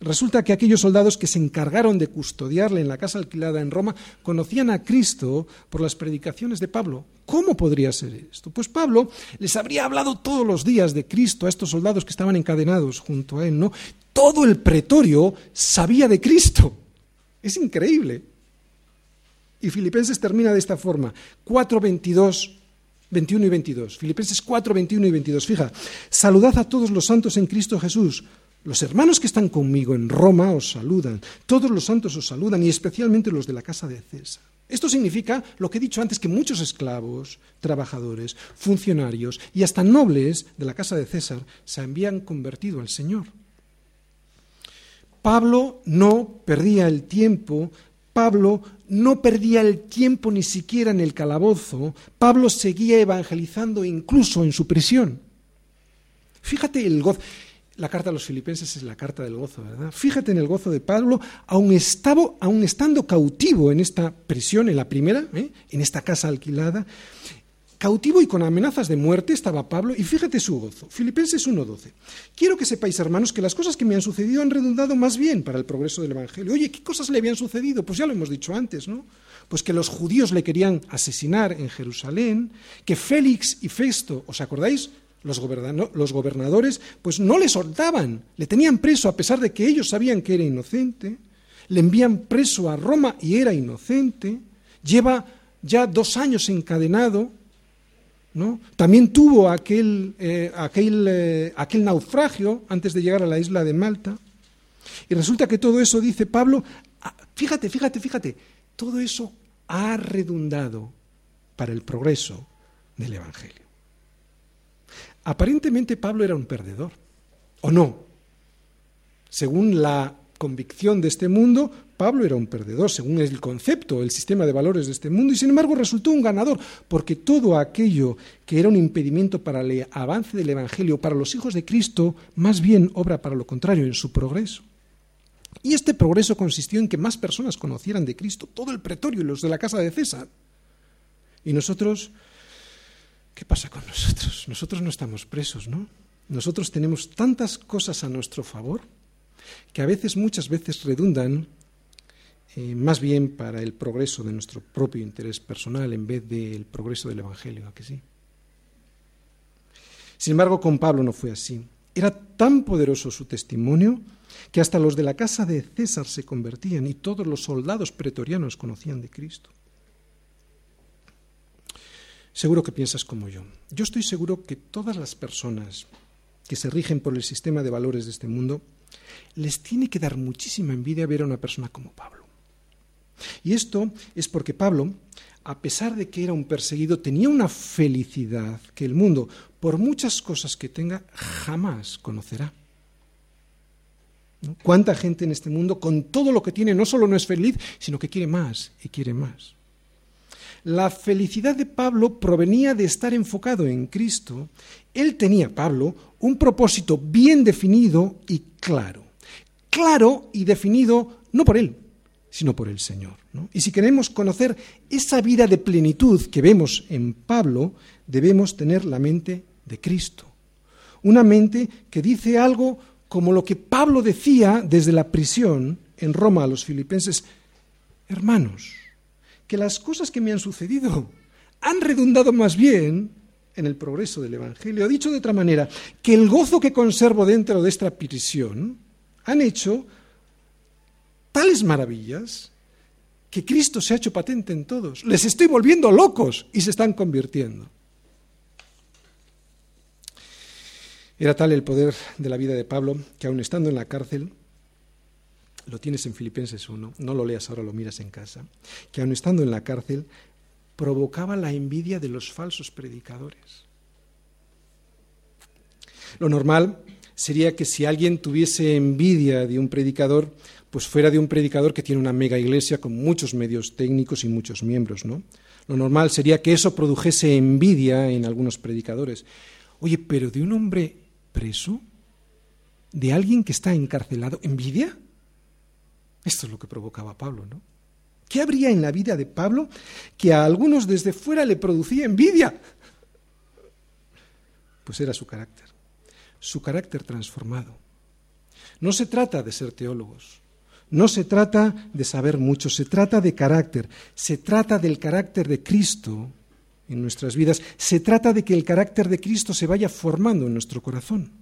Resulta que aquellos soldados que se encargaron de custodiarle en la casa alquilada en Roma conocían a Cristo por las predicaciones de Pablo. ¿Cómo podría ser esto? Pues Pablo les habría hablado todos los días de Cristo a estos soldados que estaban encadenados junto a él, ¿no? Todo el pretorio sabía de Cristo. Es increíble. Y Filipenses termina de esta forma, 4, 22, 21 y 22. Filipenses 4, 21 y 22. Fija, saludad a todos los santos en Cristo Jesús. Los hermanos que están conmigo en Roma os saludan, todos los santos os saludan y especialmente los de la casa de César. Esto significa lo que he dicho antes, que muchos esclavos, trabajadores, funcionarios y hasta nobles de la casa de César se habían convertido al Señor. Pablo no perdía el tiempo, Pablo no perdía el tiempo ni siquiera en el calabozo, Pablo seguía evangelizando incluso en su prisión. Fíjate el gozo. La carta a los filipenses es la carta del gozo, ¿verdad? Fíjate en el gozo de Pablo, aun, estando cautivo en esta prisión, en la primera, ¿eh? en esta casa alquilada, cautivo y con amenazas de muerte estaba Pablo, y fíjate su gozo. Filipenses 1.12. Quiero que sepáis, hermanos, que las cosas que me han sucedido han redundado más bien para el progreso del Evangelio. Oye, ¿qué cosas le habían sucedido? Pues ya lo hemos dicho antes, ¿no? Pues que los judíos le querían asesinar en Jerusalén, que Félix y Festo, ¿os acordáis? Los, gobernadores pues no le soltaban, le tenían preso a pesar de que ellos sabían que era inocente, le envían preso a Roma y era inocente, lleva ya dos años encadenado, ¿no? también tuvo aquel, eh, aquel, eh, aquel naufragio antes de llegar a la isla de Malta. Y resulta que todo eso, dice Pablo, ah, fíjate, fíjate, fíjate, todo eso ha redundado para el progreso del Evangelio. Aparentemente Pablo era un perdedor, ¿o no? Según la convicción de este mundo, Pablo era un perdedor, según el concepto, el sistema de valores de este mundo, y sin embargo resultó un ganador, porque todo aquello que era un impedimento para el avance del Evangelio, para los hijos de Cristo, más bien obra para lo contrario, en su progreso. Y este progreso consistió en que más personas conocieran de Cristo, todo el pretorio y los de la casa de César. Y nosotros, ¿qué pasa con nosotros? Nosotros no estamos presos, ¿no? Nosotros tenemos tantas cosas a nuestro favor que a veces, muchas veces redundan eh, más bien para el progreso de nuestro propio interés personal en vez del progreso del Evangelio, ¿a sí? Sin embargo, con Pablo no fue así. Era tan poderoso su testimonio que hasta los de la casa de César se convertían y todos los soldados pretorianos conocían de Cristo. Seguro que piensas como yo. Yo estoy seguro que todas las personas que se rigen por el sistema de valores de este mundo les tiene que dar muchísima envidia ver a una persona como Pablo. Y esto es porque Pablo, a pesar de que era un perseguido, tenía una felicidad que el mundo, por muchas cosas que tenga, jamás conocerá. ¿Cuánta gente en este mundo, con todo lo que tiene, no solo no es feliz, sino que quiere más y quiere más? La felicidad de Pablo provenía de estar enfocado en Cristo. Él tenía, Pablo, un propósito bien definido y claro. Claro y definido no por él, sino por el Señor. Y si queremos conocer esa vida de plenitud que vemos en Pablo, debemos tener la mente de Cristo. Una mente que dice algo como lo que Pablo decía desde la prisión en Roma a los filipenses, hermanos, que las cosas que me han sucedido han redundado más bien en el progreso del Evangelio. Dicho de otra manera, que el gozo que conservo dentro de esta prisión han hecho tales maravillas que Cristo se ha hecho patente en todos. Les estoy volviendo locos y se están convirtiendo. Era tal el poder de la vida de Pablo que aun estando en la cárcel, lo tienes en Filipenses 1, no lo leas ahora, lo miras en casa, que aun estando en la cárcel, provocaba la envidia de los falsos predicadores. Lo normal sería que si alguien tuviese envidia de un predicador, pues fuera de un predicador que tiene una mega iglesia con muchos medios técnicos y muchos miembros, ¿no? Lo normal sería que eso produjese envidia en algunos predicadores. Oye, pero de un hombre preso, de alguien que está encarcelado, ¿envidia? Esto es lo que provocaba Pablo, ¿no? ¿Qué habría en la vida de Pablo que a algunos desde fuera le producía envidia? Pues era su carácter, su carácter transformado. No se trata de ser teólogos, no se trata de saber mucho, se trata de carácter, se trata del carácter de Cristo en nuestras vidas, se trata de que el carácter de Cristo se vaya formando en nuestro corazón.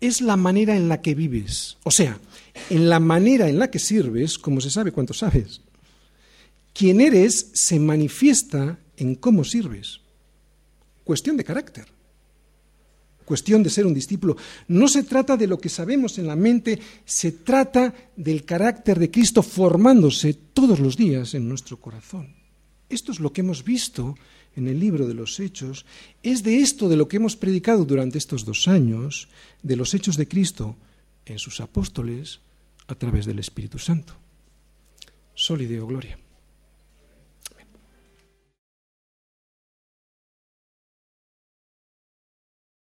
Es la manera en la que vives, o sea, en la manera en la que sirves, como se sabe cuánto sabes. Quien eres se manifiesta en cómo sirves. Cuestión de carácter. Cuestión de ser un discípulo. No se trata de lo que sabemos en la mente, se trata del carácter de Cristo formándose todos los días en nuestro corazón. Esto es lo que hemos visto en el libro de los Hechos. Es de esto de lo que hemos predicado durante estos dos años, de los Hechos de Cristo en sus apóstoles a través del Espíritu Santo. Solideo Gloria.